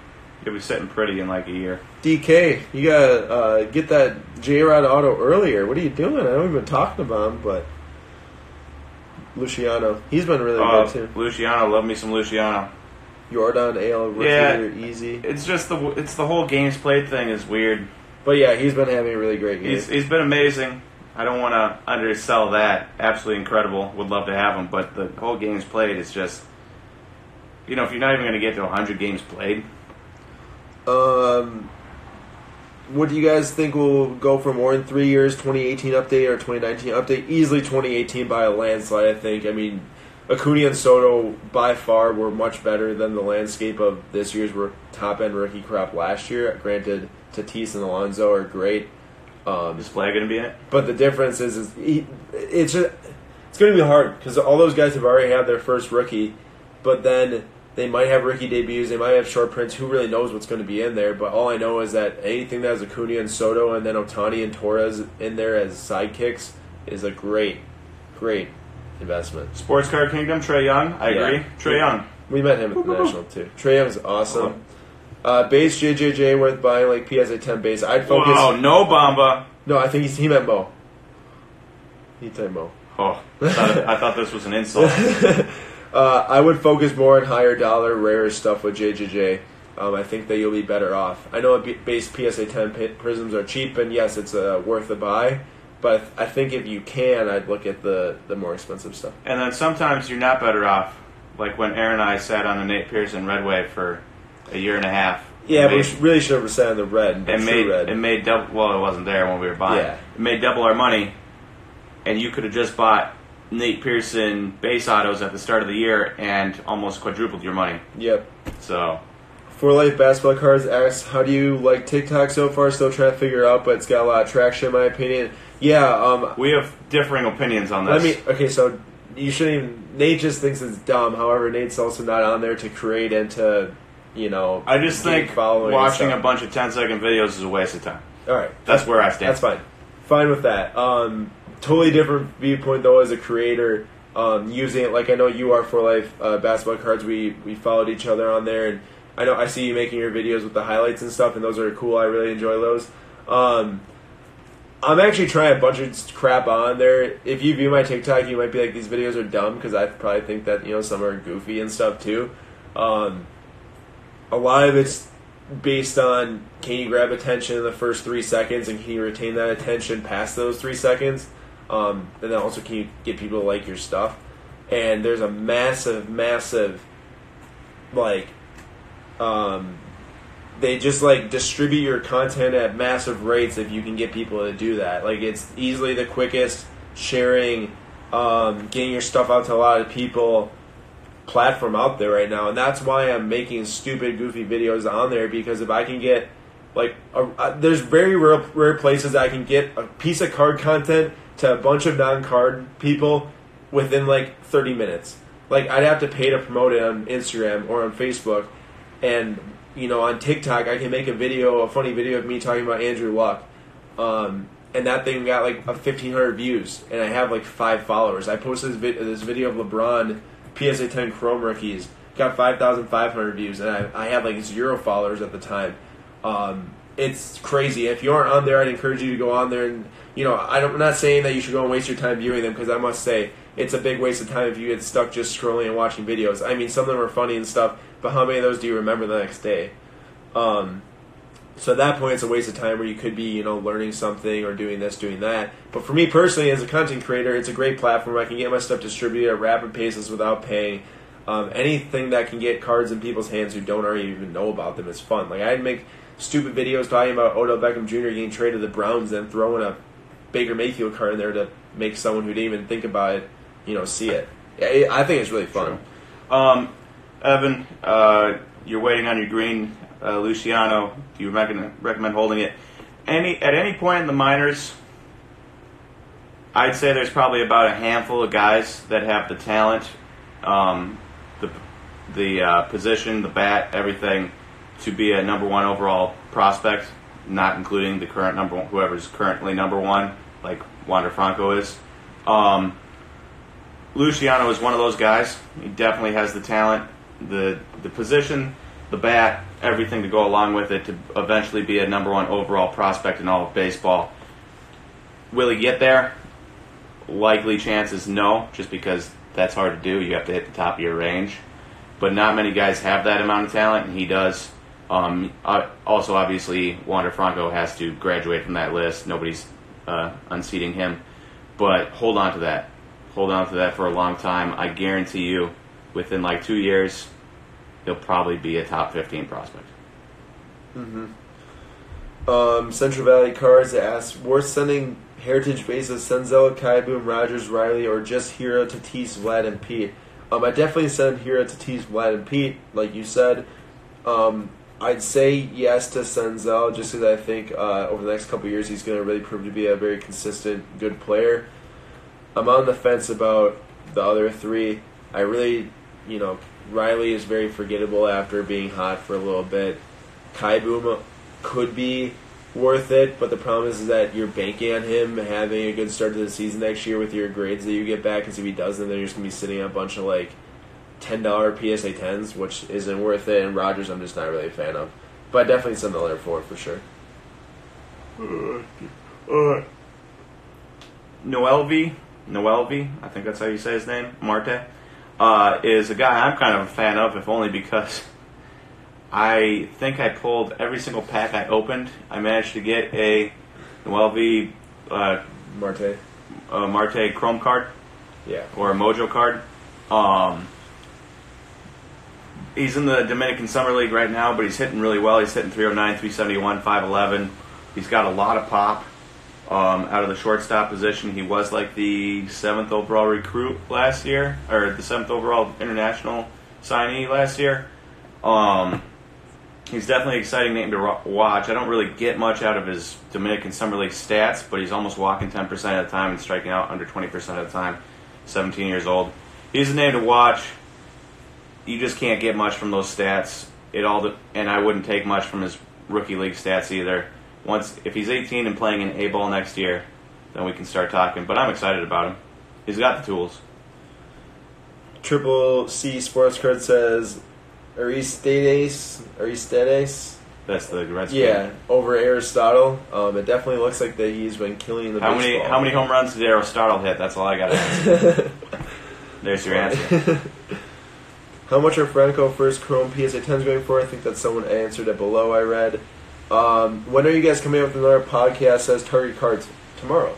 you'll be sitting pretty in like a year. DK, you gotta uh, get that J Rod auto earlier. What are you doing? I know we've been talking about him, but Luciano, he's been really Uh, good too. Luciano, love me some Luciano. Jordan Ale, Yeah. easy. It's just the it's the whole games played thing is weird. But yeah, he's been having a really great year. He's he's been amazing. I don't want to undersell that. Absolutely incredible. Would love to have him, but the whole games played is just. You know, if you're not even going to get to 100 games played, Um, what do you guys think will go for more in three years? 2018 update or 2019 update? Easily 2018 by a landslide. I think. I mean, Acuna and Soto by far were much better than the landscape of this year's top end rookie crop last year. Granted, Tatis and Alonso are great. Um, is Vlad going to be in it? but the difference is, is he, it's just, it's going to be hard because all those guys have already had their first rookie, but then they might have rookie debuts, they might have short prints. Who really knows what's going to be in there? But all I know is that anything that has Acuna and Soto and then Ohtani and Torres in there as sidekicks is a great, great investment. Sports Card Kingdom, Trae Young. I Yeah. agree. Trae Young. We met him at the national too. Trae Young's awesome. Uh, base JJJ worth buying like PSA 10 base. I'd focus. Oh, no Bamba. No, I think he's, he meant Mo. He said Mo. Oh, I thought, I thought this was an insult. Uh, I would focus more on higher dollar, rarer stuff with JJJ. Um, I think that you'll be better off. I know base PSA 10 pi- Prizms are cheap, and yes, it's uh, worth a buy. But I think if you can, I'd look at the, the more expensive stuff. And then sometimes you're not better off. Like when Aaron and I sat on a Nate Pearson Red Wave for a year and a half, Yeah, but Made- we really should have said on the red. it made red. it made double. Well, it wasn't there when we were buying. Yeah. It made double our money, and you could have just bought Nate Pearson base autos at the start of the year and almost quadrupled your money. Yep. So For Life Basketball Cards asks, how do you like TikTok so far? Still trying to figure it out, but it's got a lot of traction in my opinion. Yeah, um, we have differing opinions on this. let me, okay, so you shouldn't even, Nate just thinks it's dumb. However, Nate's also not on there to create and to, you know, I just think following watching a bunch of 10 second videos is a waste of time. Alright. That's where I stand. That's fine. Fine with that. Um, totally different viewpoint though as a creator. Um, using it like I know you are for life uh, basketball cards. We we followed each other on there, and I know I see you making your videos with the highlights and stuff, and those are cool. I really enjoy those. Um, I'm actually trying a bunch of crap on there. If you view my TikTok, you might be like, these videos are dumb because I probably think that you know some are goofy and stuff too. Um, a lot of it's based on can you grab attention in the first three seconds and can you retain that attention past those three seconds um, and then also can you get people to like your stuff? And there's a massive massive like um, they just like distribute your content at massive rates if you can get people to do that. Like it's easily the quickest sharing um, getting your stuff out to a lot of people platform out there right now, and that's why I'm making stupid, goofy videos on there because if I can get like, a, uh, there's very rare, rare places I can get a piece of card content to a bunch of non-card people within like 30 minutes. Like I'd have to pay to promote it on Instagram or on Facebook, and you know on TikTok I can make a video, a funny video of me talking about Andrew Luck. Um, and that thing got like a 1500 views and i have like five followers i posted this, this video of lebron psa 10 chrome rookies got 5500 views and I, I had like zero followers at the time um, it's crazy if you aren't on there i'd encourage you to go on there and you know i'm not saying that you should go and waste your time viewing them because i must say it's a big waste of time if you get stuck just scrolling and watching videos i mean some of them are funny and stuff but how many of those do you remember the next day um, so at that point, it's a waste of time where you could be, you know, learning something or doing this, doing that. But for me personally, as a content creator, it's a great platform. I can get my stuff distributed at rapid paces without paying. Um, anything that can get cards in people's hands who don't already even know about them is fun. Like I'd make stupid videos talking about Odell Beckham Jr. getting traded to the Browns, and throwing a Baker Mayfield card in there to make someone who didn't even think about it, you know, see it. I think it's really fun. Um, Evan, uh, you're waiting on your green uh, Luciano. Do you recommend, recommend holding it? Any at any point in the minors, I'd say there's probably about a handful of guys that have the talent, um, the the uh, position, the bat, everything, to be a number one overall prospect. Not including the current number one, whoever's currently number one, like Wander Franco is. Um, Luciano is one of those guys. He definitely has the talent, the the position, the bat, everything to go along with it to eventually be a number one overall prospect in all of baseball. Will he get there? Likely chances no, just because that's hard to do. You have to hit the top of your range. But not many guys have that amount of talent, and he does. Um, also, obviously, Wander Franco has to graduate from that list. Nobody's uh, unseating him. But hold on to that. Hold on to that for a long time. I guarantee you, within like two years, he'll probably be a top 15 prospect. Um, Central Valley Cards asks, worth sending Heritage bases Senzel, Kai Boom, Rogers, Riley, or just Hero, Tatis, Vlad, and Pete? Um, I definitely send Hero, Tatis, Vlad, and Pete, like you said. Um, I'd say yes to Senzel, just because I think uh, over the next couple years he's going to really prove to be a very consistent, good player. I'm on the fence about the other three. I really, you know, Riley is very forgettable after being hot for a little bit. Kai Boom could be worth it, but the problem is, is that you're banking on him having a good start to the season next year with your grades that you get back. Because if he doesn't, then you're just gonna be sitting on a bunch of like ten dollar PSA tens, which isn't worth it. And Rogers, I'm just not really a fan of, but definitely some Miller for for sure. Noelvi, Noelvi, I think that's how you say his name, Marte, uh, is a guy I'm kind of a fan of, if only because I think I pulled every single pack I opened. I managed to get a Noelvi uh, Marte, uh, Marte Chrome card yeah, or a Mojo card. Um, he's in the Dominican Summer League right now, but he's hitting really well. He's hitting 309, 371, 511. He's got a lot of pop um, out of the shortstop position. He was like the seventh overall recruit last year, or the seventh overall international signee last year. Um, he's definitely an exciting name to watch. I don't really get much out of his Dominican Summer League stats, but he's almost walking 10% of the time and striking out under 20% of the time. 17 years old. He's a name to watch. You just can't get much from those stats. It all, and I wouldn't take much from his rookie league stats either. Once, if he's 18 and playing in A ball next year, then we can start talking. But I'm excited about him. He's got the tools. Triple C Sports Card says Aristides Aristides. That's the Reds. Yeah, over Aristotle. Um, it definitely looks like that he's been killing the How many how many home runs did Aristotle hit? That's all I got to ask. There's your answer. How much are Franco first Chrome PSA 10s going for? I think that someone answered it below. I read. Um, when are you guys coming up with another podcast? Says Target Cards tomorrow.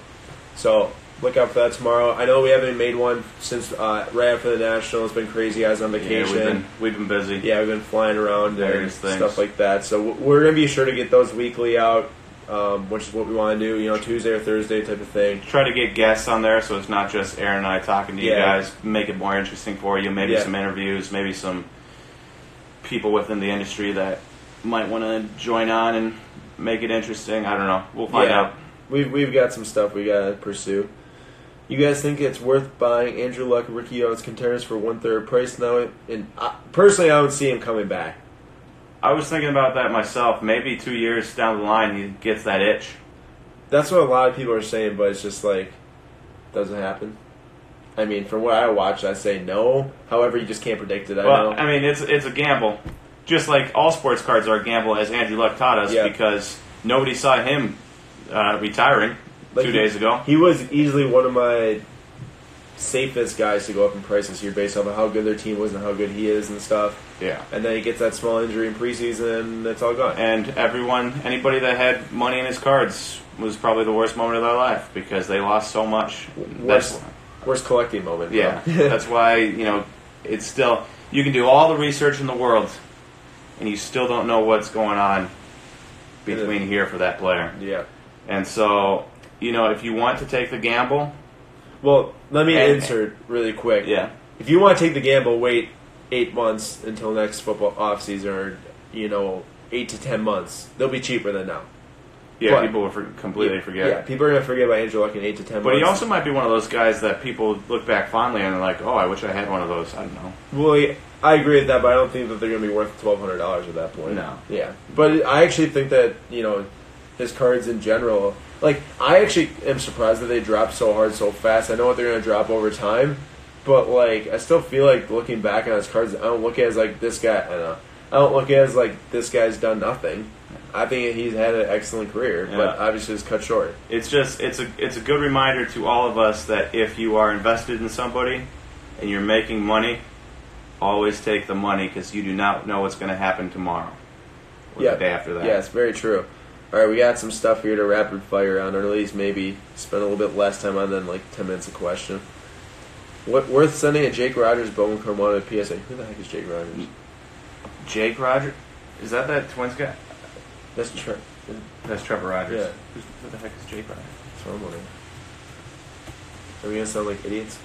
So look out for that tomorrow. I know we haven't made one since uh, right after the national. It's been crazy. Guys on vacation. Yeah, we've been we've been busy. Yeah, we've been flying around and stuff like that. So we're gonna be sure to get those weekly out, um, which is what we want to do. You know, Tuesday or Thursday type of thing. Try to get guests on there, so it's not just Aaron and I talking to you Yeah. guys. Make it more interesting for you. Maybe Yeah. some interviews. Maybe some people within the industry that might want to join on and make it interesting. I don't know. We'll find Yeah. out. We've we've got some stuff we gotta pursue. You guys think it's worth buying Andrew Luck, Ricky Owens contenders for one third price now? And uh, personally, I don't see him coming back. I was thinking about that myself. Maybe two years down the line, he gets that itch. That's what a lot of people are saying, but it's just like doesn't happen. I mean, from what I watched, I say no. However, you just can't predict it. I well, know. I mean, it's it's a gamble. Just like all sports cards are a gamble, as Andrew Luck taught us, Yeah. because nobody saw him uh, retiring Like, two he- days ago. He was easily one of my safest guys to go up in price this year based off of how good their team was and how good he is and stuff. Yeah. And then he gets that small injury in preseason and it's all gone. And everyone, anybody that had money in his cards was probably the worst moment of their life because they lost so much. Worst, That's, worst collecting moment. yeah, that's why you know it's still you can do all the research in the world, and you still don't know what's going on between here for that player. yeah. And so you know if you want to take the gamble, Well, let me And- insert really quick. yeah, If you want to take the gamble, wait eight months until next football off season, or you know, eight to ten months. They'll be cheaper than now. yeah, But- people will for, completely forget. Yeah, people are gonna forget about Andrew Luck in eight to ten But months. he also might be one of those guys that people look back fondly and they're like, "Oh, I wish I had one of those." I don't know. Well, yeah, I agree with that, but I don't think that they're going to be worth twelve hundred dollars at that point. No. Yeah, but I actually think that you know his cards in general. Like, I actually am surprised that they dropped so hard so fast. I know what they're going to drop over time, but like, I still feel like looking back on his cards, I don't look at it as like this guy. I don't know. I don't look at as like this guy's done nothing. I think he's had an excellent career, but obviously it's cut short. It's just it's a it's a good reminder to all of us that if you are invested in somebody and you're making money, always take the money because you do not know what's going to happen tomorrow or Yeah. the day after that. Yeah, it's very true. All right, we got some stuff here to rapid fire on, or at least maybe spend a little bit less time on than like ten minutes a question. What worth sending a Jake Rogers bone card one at PSA? Who the heck is Jake Rogers? Jake Rogers, is that that Twins guy? That's Tre- That's Trevor Rogers. Yeah. Who's, who the heck is Jake Rogers? That's what I'm wondering. Are we gonna sound like idiots?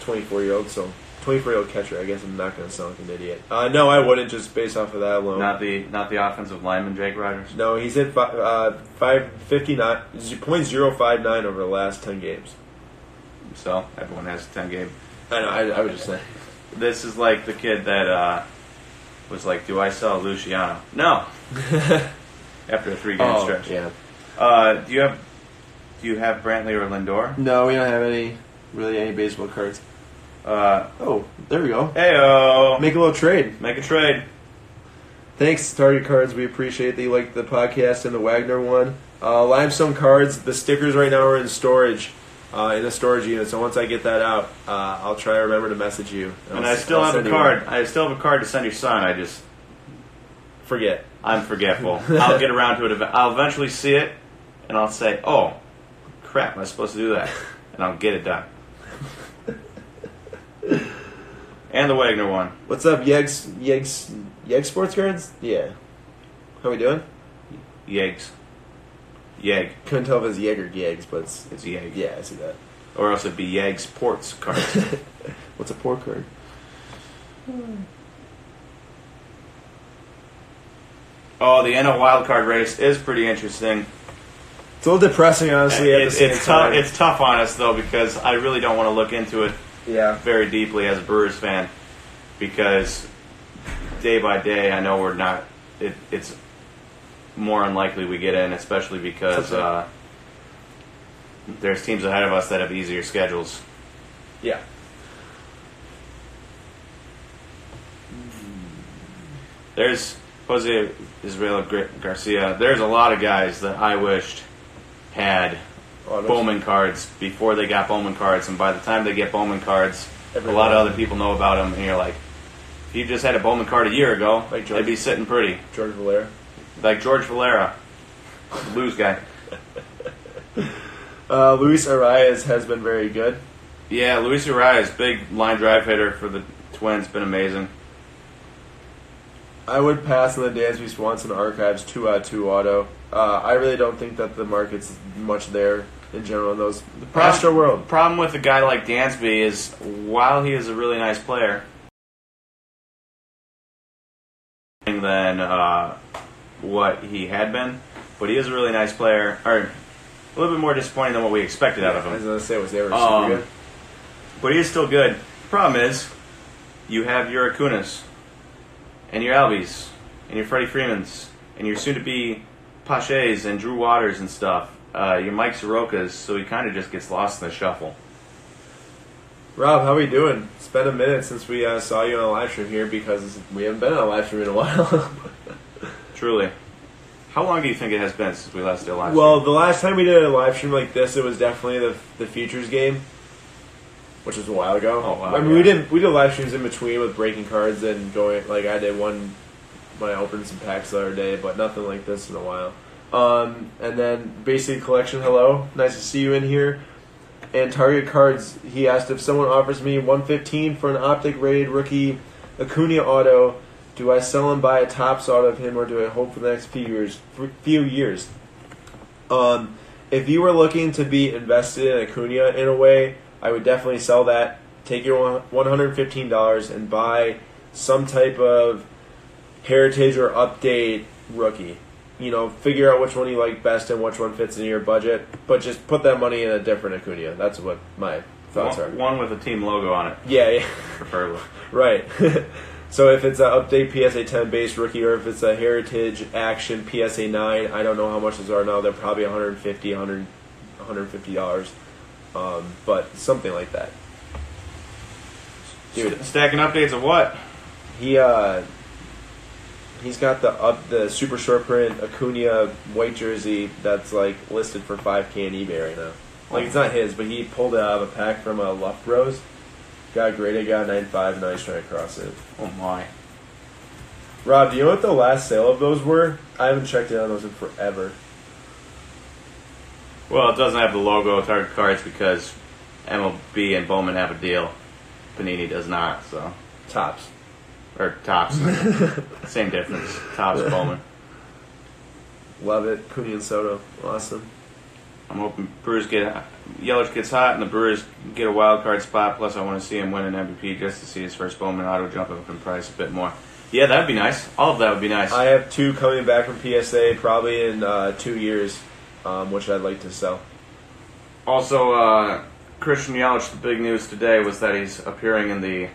Twenty-four year old, so twenty-four year old catcher. I guess I'm not gonna sound like an idiot. Uh, no, I wouldn't just based off of that alone. Not the not the offensive lineman Jake Rogers. no, he's hit fi- uh, five fifty nine point zero five nine over the last ten games. So everyone has a ten game. I know. I, I would just say. This is like the kid that uh, was like, "Do I sell Luciano?" No. After a three game Oh, stretch. yeah. Uh, do you have do you have Brantley or Lindor? No, we don't have any really any baseball cards. Uh, Oh, there we go. heyo, Make a little trade. make a trade. Thanks, Target Cards. We appreciate that you liked the podcast and the Wagner one. Uh, limestone cards. The stickers right now are in storage, uh, in the storage unit. So once I get that out, uh, I'll try to remember to message you. And I'll I s- still I'll have a you card. one. I still have a card to send your son. I just Forget. I'm forgetful. I'll get around to it. ev- I'll eventually see it, and I'll say, "Oh, crap! Am I supposed to do that?" And I'll get it done. And the Wagner one. What's up, Yegs? Yegs? Yeg Sports Cards? Yeah. How we doing? Yegs. Yeg. Couldn't tell if it's Yeg or Yegs, but it's, It's Yeg. yeah, I see that. Or else it'd be Yeg's Ports cards. What's a poor card? oh, the NL wildcard race is pretty interesting. It's a little depressing, honestly. It- it's tough. It's tough on us though because I really don't want to look into it yeah. very deeply as a Brewers fan because day by day I know we're not. It, it's more unlikely we get in, especially because Okay. uh, there's teams ahead of us that have easier schedules. Yeah. There's Jose Israel Garcia. There's a lot of guys that I wished had Autos. Bowman cards before they got Bowman cards, and by the time they get Bowman cards, a lot of other people know about them, and you're like, if you just had a Bowman card a year ago, Like George- they'd be sitting pretty. George Valera. Like George Valera, lose guy. Uh, Luis Arias has been very good. Yeah, Luis Urias, big line drive hitter for the Twins, been amazing. I would pass on the Dansby Swanson Archives 2 out 2 auto. Uh, I really don't think that the market's much there in general in those. The Astro World. Problem with a guy like Dansby is while he is a really nice player, than uh, what he had been, but he is a really nice player, or a little bit more disappointing than what we expected out of him. I was to say, was they Um, super good. But he is still good. Problem is, you have your Acunas, and your Albies, and your Freddie Freemans, and your soon-to-be Paches and Drew Waters and stuff. Uh, your Mike Sorokas, so he kind of just gets lost in the shuffle. Rob, how are we doing? It's been a minute since we uh, saw you on a live stream here because we haven't been on a live stream in a while. Truly. How long do you think it has been since we last did a live well, the last time we did a live stream like this, it was definitely the the futures game, which was a while ago. Oh, wow, I mean, yeah. we didn't we did live streams in between with breaking cards and going like I did one when I opened some packs the other day, but nothing like this in a while. Um, and then basic collection. Hello, nice to see you in here. And Target Cards, he asked if someone offers me 115 for an optic rated rookie Acuna auto, do I sell and buy a Topps auto of him, or do I hope for the next few years? Few years. Um, if you were looking to be invested in Acuna in a way, I would definitely sell that. Take your one hundred fifteen dollars and buy some type of heritage or update rookie. You know, figure out which one you like best and which one fits in your budget. But just put that money in a different Acuna. That's what my thoughts one, are. one with a team logo on it, Yeah, yeah. preferably. Right. so if it's an update PSA 10 base rookie or if it's a Heritage Action PSA 9, I don't know how much those are now. They're probably 150 100 $150. Um, but something like that. Dude. Stacking updates of what? He uh he's got the up the super short print Acuna white jersey that's like listed for 5k on eBay right now. Like it's not his, but he pulled it out of a pack from a Luft Bros. Got graded, got 9.5, and now he's trying to cross it. Oh my. Rob, do you know what the last sale of those were? I haven't checked in on those in forever. Well, it doesn't have the logo of Target Cards because MLB and Bowman have a deal. Panini does not, so. Topps. Or Topps. Same difference. Topps, Bowman. Love it. Cooney and Soto. Awesome. I'm hoping Brewers get Yelich gets hot and the Brewers get a wild card spot. Plus, I want to see him win an MVP just to see his first Bowman auto jump up in price a bit more. Yeah, that'd be nice. All of that would be nice. I have two coming back from PSA probably in uh, two years, um, which I'd like to sell. Also, uh, Christian Yelich. The big news today was that he's appearing in the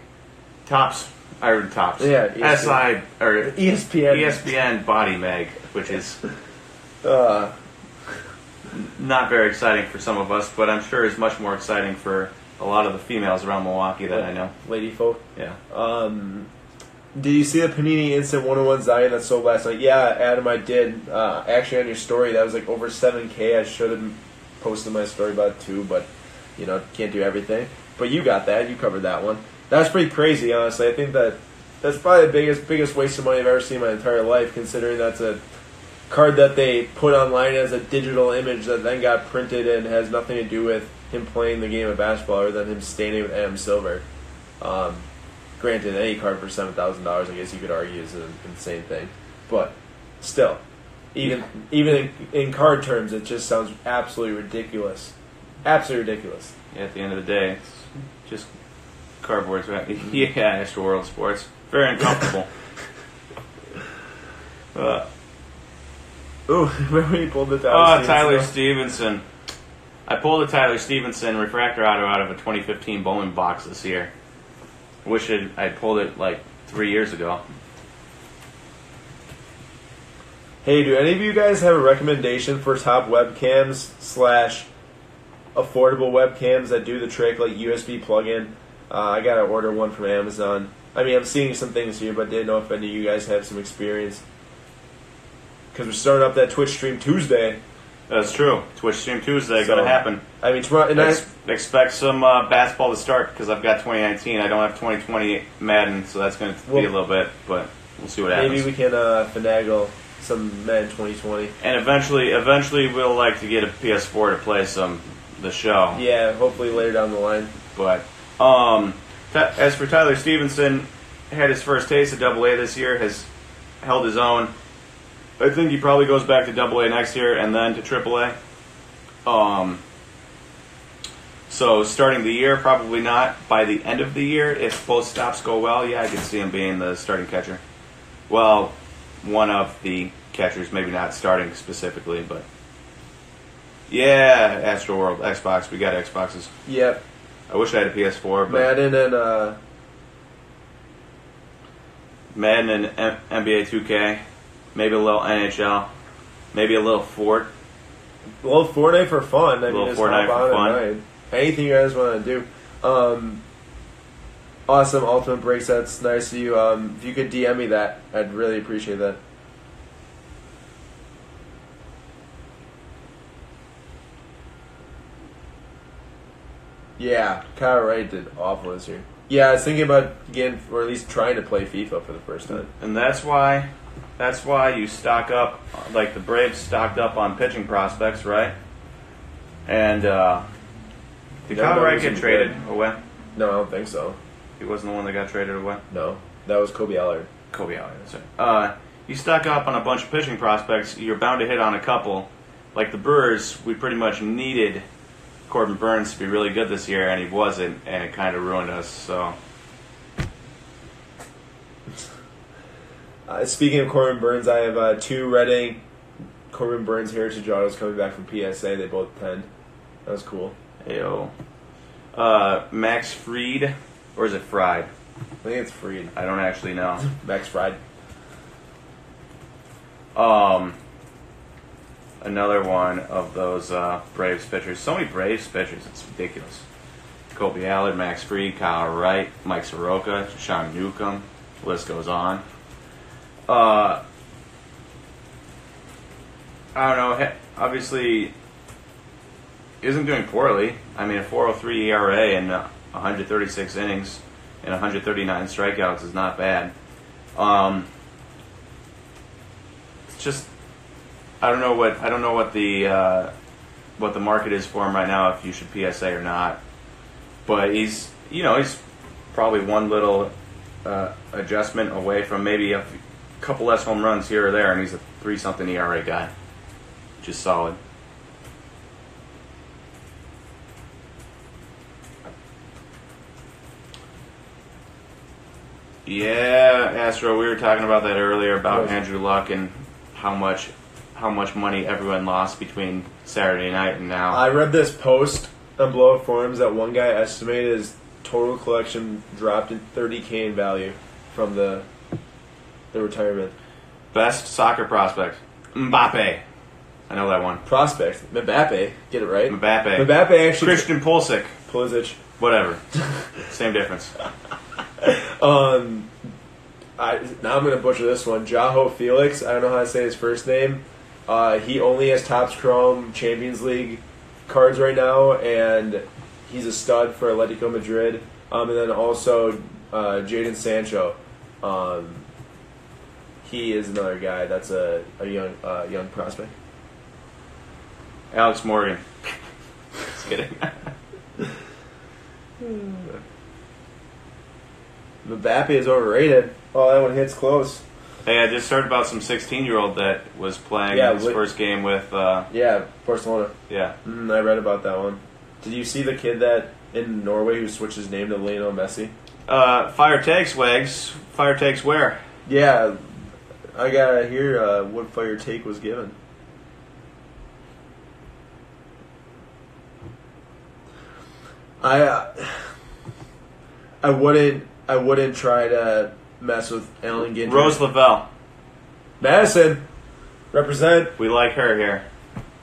Tops Iron Tops. Yeah, ESPN. SI or ESPN. ESPN Body Mag, which is Uh, not very exciting for some of us, but I'm sure is much more exciting for a lot of the females around Milwaukee that I know. lady folk. Yeah. Um, did you see the Panini Instant 101 Zion that sold last night? Yeah, Adam, I did. Uh, actually, on your story, that was like over 7K. I should have posted my story about it too, but, you know, can't do everything. But you got that. You covered that one. That's pretty crazy, honestly. I think that that's probably the biggest biggest waste of money I've ever seen in my entire life, considering that's a card that they put online as a digital image that then got printed and has nothing to do with him playing the game of basketball other than him standing with Adam Silver. Um, Granted, any card for seven thousand dollars, I guess you could argue is an insane thing, but still, even even in, in card terms, it just sounds absolutely ridiculous. Absolutely ridiculous. Yeah, at the end of the day, it's just cardboard. Right? yeah, Astro World Sports. Very uncomfortable. uh, Ooh, remember when you pulled the oh, Stephenson Tyler? Stephenson. I pulled a Tyler Stephenson refractor auto out of a 2015 Bowman box this year. Wish it, I pulled it like three years ago. Hey, do any of you guys have a recommendation for top webcams slash affordable webcams that do the trick, like USB plug-in? Uh, I gotta order one from Amazon. I mean, I'm seeing some things here, but didn't know if any of you guys have some experience. Because we're starting up that Twitch stream Tuesday. That's true. Twitch Stream Tuesday So- gonna happen. I mean, tomorrow, and I, expect some uh, basketball to start because I've got 2019. I don't have 2020 Madden, so that's going to be a little bit, but we'll see what happens. maybe we can uh, finagle some Madden 2020. and eventually, eventually, we'll like to get a PS4 to play some the show. Yeah, hopefully later down the line. But um, Ty- as for Tyler Stephenson, had his first taste of Double A this year, has held his own. I think he probably goes back to Double A next year and then to Triple A. Um, so starting the year, probably not. By the end of the year, if both stops go well, yeah, I could see him being the starting catcher. Well, one of the catchers, maybe not starting specifically, but yeah, Astro World, Xbox. We got Xboxes. Yep, I wish I had a PS4, but Madden and uh, Madden and M- NBA 2K, maybe a little NHL, maybe a little Fort. a little Fortnite for fun. I Little mean, just Fortnite hop for fun. Anything you guys want to do. Um, awesome, Ultimate Breaks. That's nice of you. Um, if you could DM me that, I'd really appreciate that. Yeah, Kyle Wright did awful this year. Yeah, I was thinking about getting, or at least trying to play FIFA for the first time. And that's why, that's why you stock up, like the Braves stocked up on pitching prospects, right? And uh, did Kyle Wright get traded away? No, I don't think so. He wasn't the one that got traded away. No, that was Kolby Allard. Kolby Allard. That's right. Uh, you stock up on a bunch of pitching prospects, you're bound to hit on a couple. Like the Brewers, we pretty much needed Corbin Burnes to be really good this year, and he wasn't, and it kind of ruined us. So Uh, speaking of Corbin Burnes, I have uh, two Reading Corbin Burnes Heritage Autos coming back from PSA. They both penned. That was cool. Ayo. Uh, Max Fried, or is it Fried? I think it's Freed. I don't actually know. Max Fried. Um, another one of those uh, Braves pitchers. So many Braves pitchers, it's ridiculous. Kolby Allard, Max Fried, Kyle Wright, Mike Soroka, Sean Newcomb. The List goes on. Uh, I don't know. Obviously, isn't doing poorly. I mean, a 4.03 ERA and uh, 136 innings and 139 strikeouts is not bad. Um, it's just I don't know what I don't know what the uh, what the market is for him right now. If you should PSA or not, but he's you know he's probably one little uh, adjustment away from maybe a couple less home runs here or there, and he's a three something ERA guy, which is solid. Yeah, Astro, we were talking about that earlier about. Andrew Luck and how much how much money everyone lost between Saturday night and now. I read this post on Blowout Forums that one guy estimated his total collection dropped in 30k in value from the the retirement. Best soccer prospect, Mbappe. I know that one. Prospect, Mbappe, get it right. Mbappe. Mbappe actually Christian Pulisic. Pulisic. Whatever. Same difference. Um, I now I'm gonna butcher this one. Jaho Felix. I don't know how to say his first name. Uh, he only has Topps Chrome Champions League cards right now, and he's a stud for Atletico Madrid. Um, and then also uh, Jadon Sancho. Um, he is another guy that's a, a young uh, young prospect. Alex Morgan. Just kidding. Mbappe is overrated. Oh, that one hits close. Hey, I just heard about some 16 year old that was playing Yeah, his wi- first game with, uh, Yeah, Barcelona. yeah. Mm, I read about that one. Did you see the kid that in Norway who switched his name to Lionel Messi? Uh, fire takes, Wags. Fire takes where? Yeah, I gotta hear uh, what fire take was given. I uh, I wouldn't I wouldn't try to mess with Allen Ginter. Rose Lavelle. Madison represent. We like her here.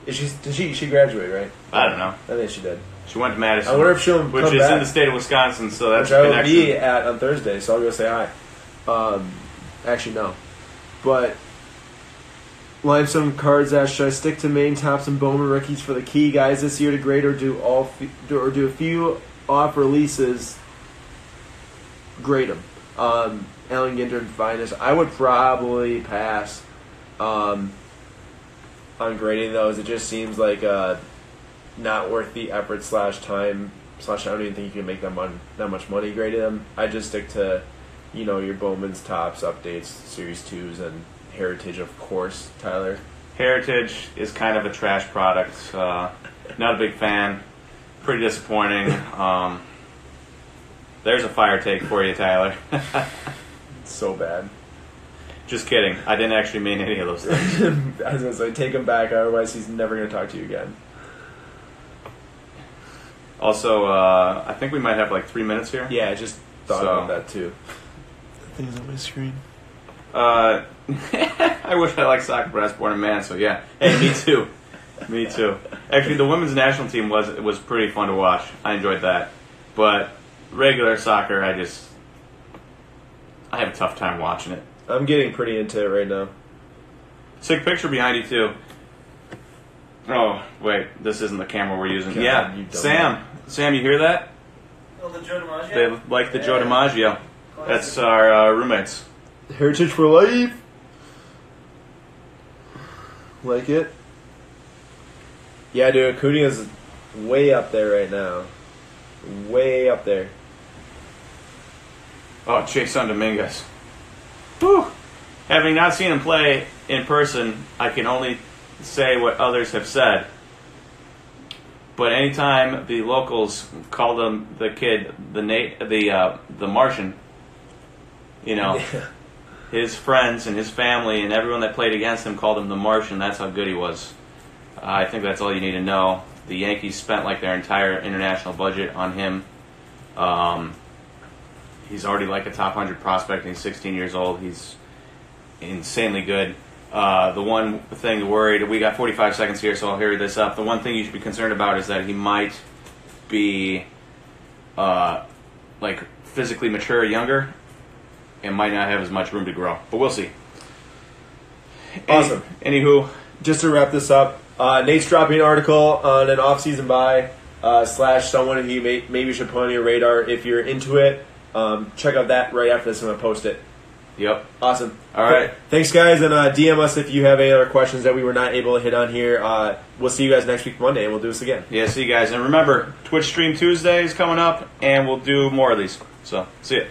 Is she did she she graduate right? I don't know. I think she did. She went to Madison. I wonder if she'll which is back. in the state of Wisconsin, so that's which I will be at on Thursday, so I'll go say hi. Um, actually, no. But limestone cards ask: Should I stick to main Topps and Bowman rookies for the key guys this year to grade, or do all or do a few off releases grade them? Um, Allen Ginter and Finest. I would probably pass um, on grading those. It just seems like uh, not worth the effort slash time slash. I don't even think you can make that mon- that much money grading them. I just stick to, you know, your Bowman's Topps updates, series twos, and heritage, of course. Tyler. Heritage is kind of a trash product. Uh, not a big fan. Pretty disappointing. Um, there's a fire take for you, Tyler. So bad. Just kidding. I didn't actually mean any of those things. I was gonna say take him back, otherwise he's never gonna talk to you again. Also, uh, I think we might have like three minutes here. Yeah, I just thought So- about that too. Things on my screen. Uh, I wish I liked soccer, but I was born a man, so yeah. Hey, me too. me too. Actually, the women's national team was it was pretty fun to watch. I enjoyed that, but regular soccer, I just I have a tough time watching it. I'm getting pretty into it right now. Sick picture behind you too. Oh wait, this isn't the camera we're using. God, yeah, dumb Sam. Sam, you hear that? Oh, the Joe DiMaggio? They like the Joe DiMaggio. That's our uh, roommates. Heritage for life. Like it? Yeah, dude, Acuna's way up there right now. Way up there. Oh, Jasson Dominguez. Whew. Having not seen him play in person, I can only say what others have said. But anytime the locals called him the kid, the Nate, the uh, the Martian, you know, his friends and his family and everyone that played against him called him the Martian. That's how good he was. Uh, I think that's all you need to know. The Yankees spent like their entire international budget on him. Um, he's already like a top 100 prospect and he's 16 years old. He's insanely good. Uh, the one thing worried, we got 45 seconds here, so I'll hurry this up. The one thing you should be concerned about is that he might be uh, like physically mature or younger and might not have as much room to grow. But we'll see. Any- Awesome. anywho, Just to wrap this up, uh, Nate's dropping an article on an off-season buy uh, slash someone he may, maybe should put on your radar if you're into it. Um, check out that right after this. I'm gonna post it. yep. Awesome. All right. Thanks, guys, and uh, DM us if you have any other questions that we were not able to hit on here. Uh, we'll see you guys next week Monday, and we'll do this again. Yeah, see you guys. And remember, Twitch Stream Tuesday is coming up, and we'll do more of these. So, see ya.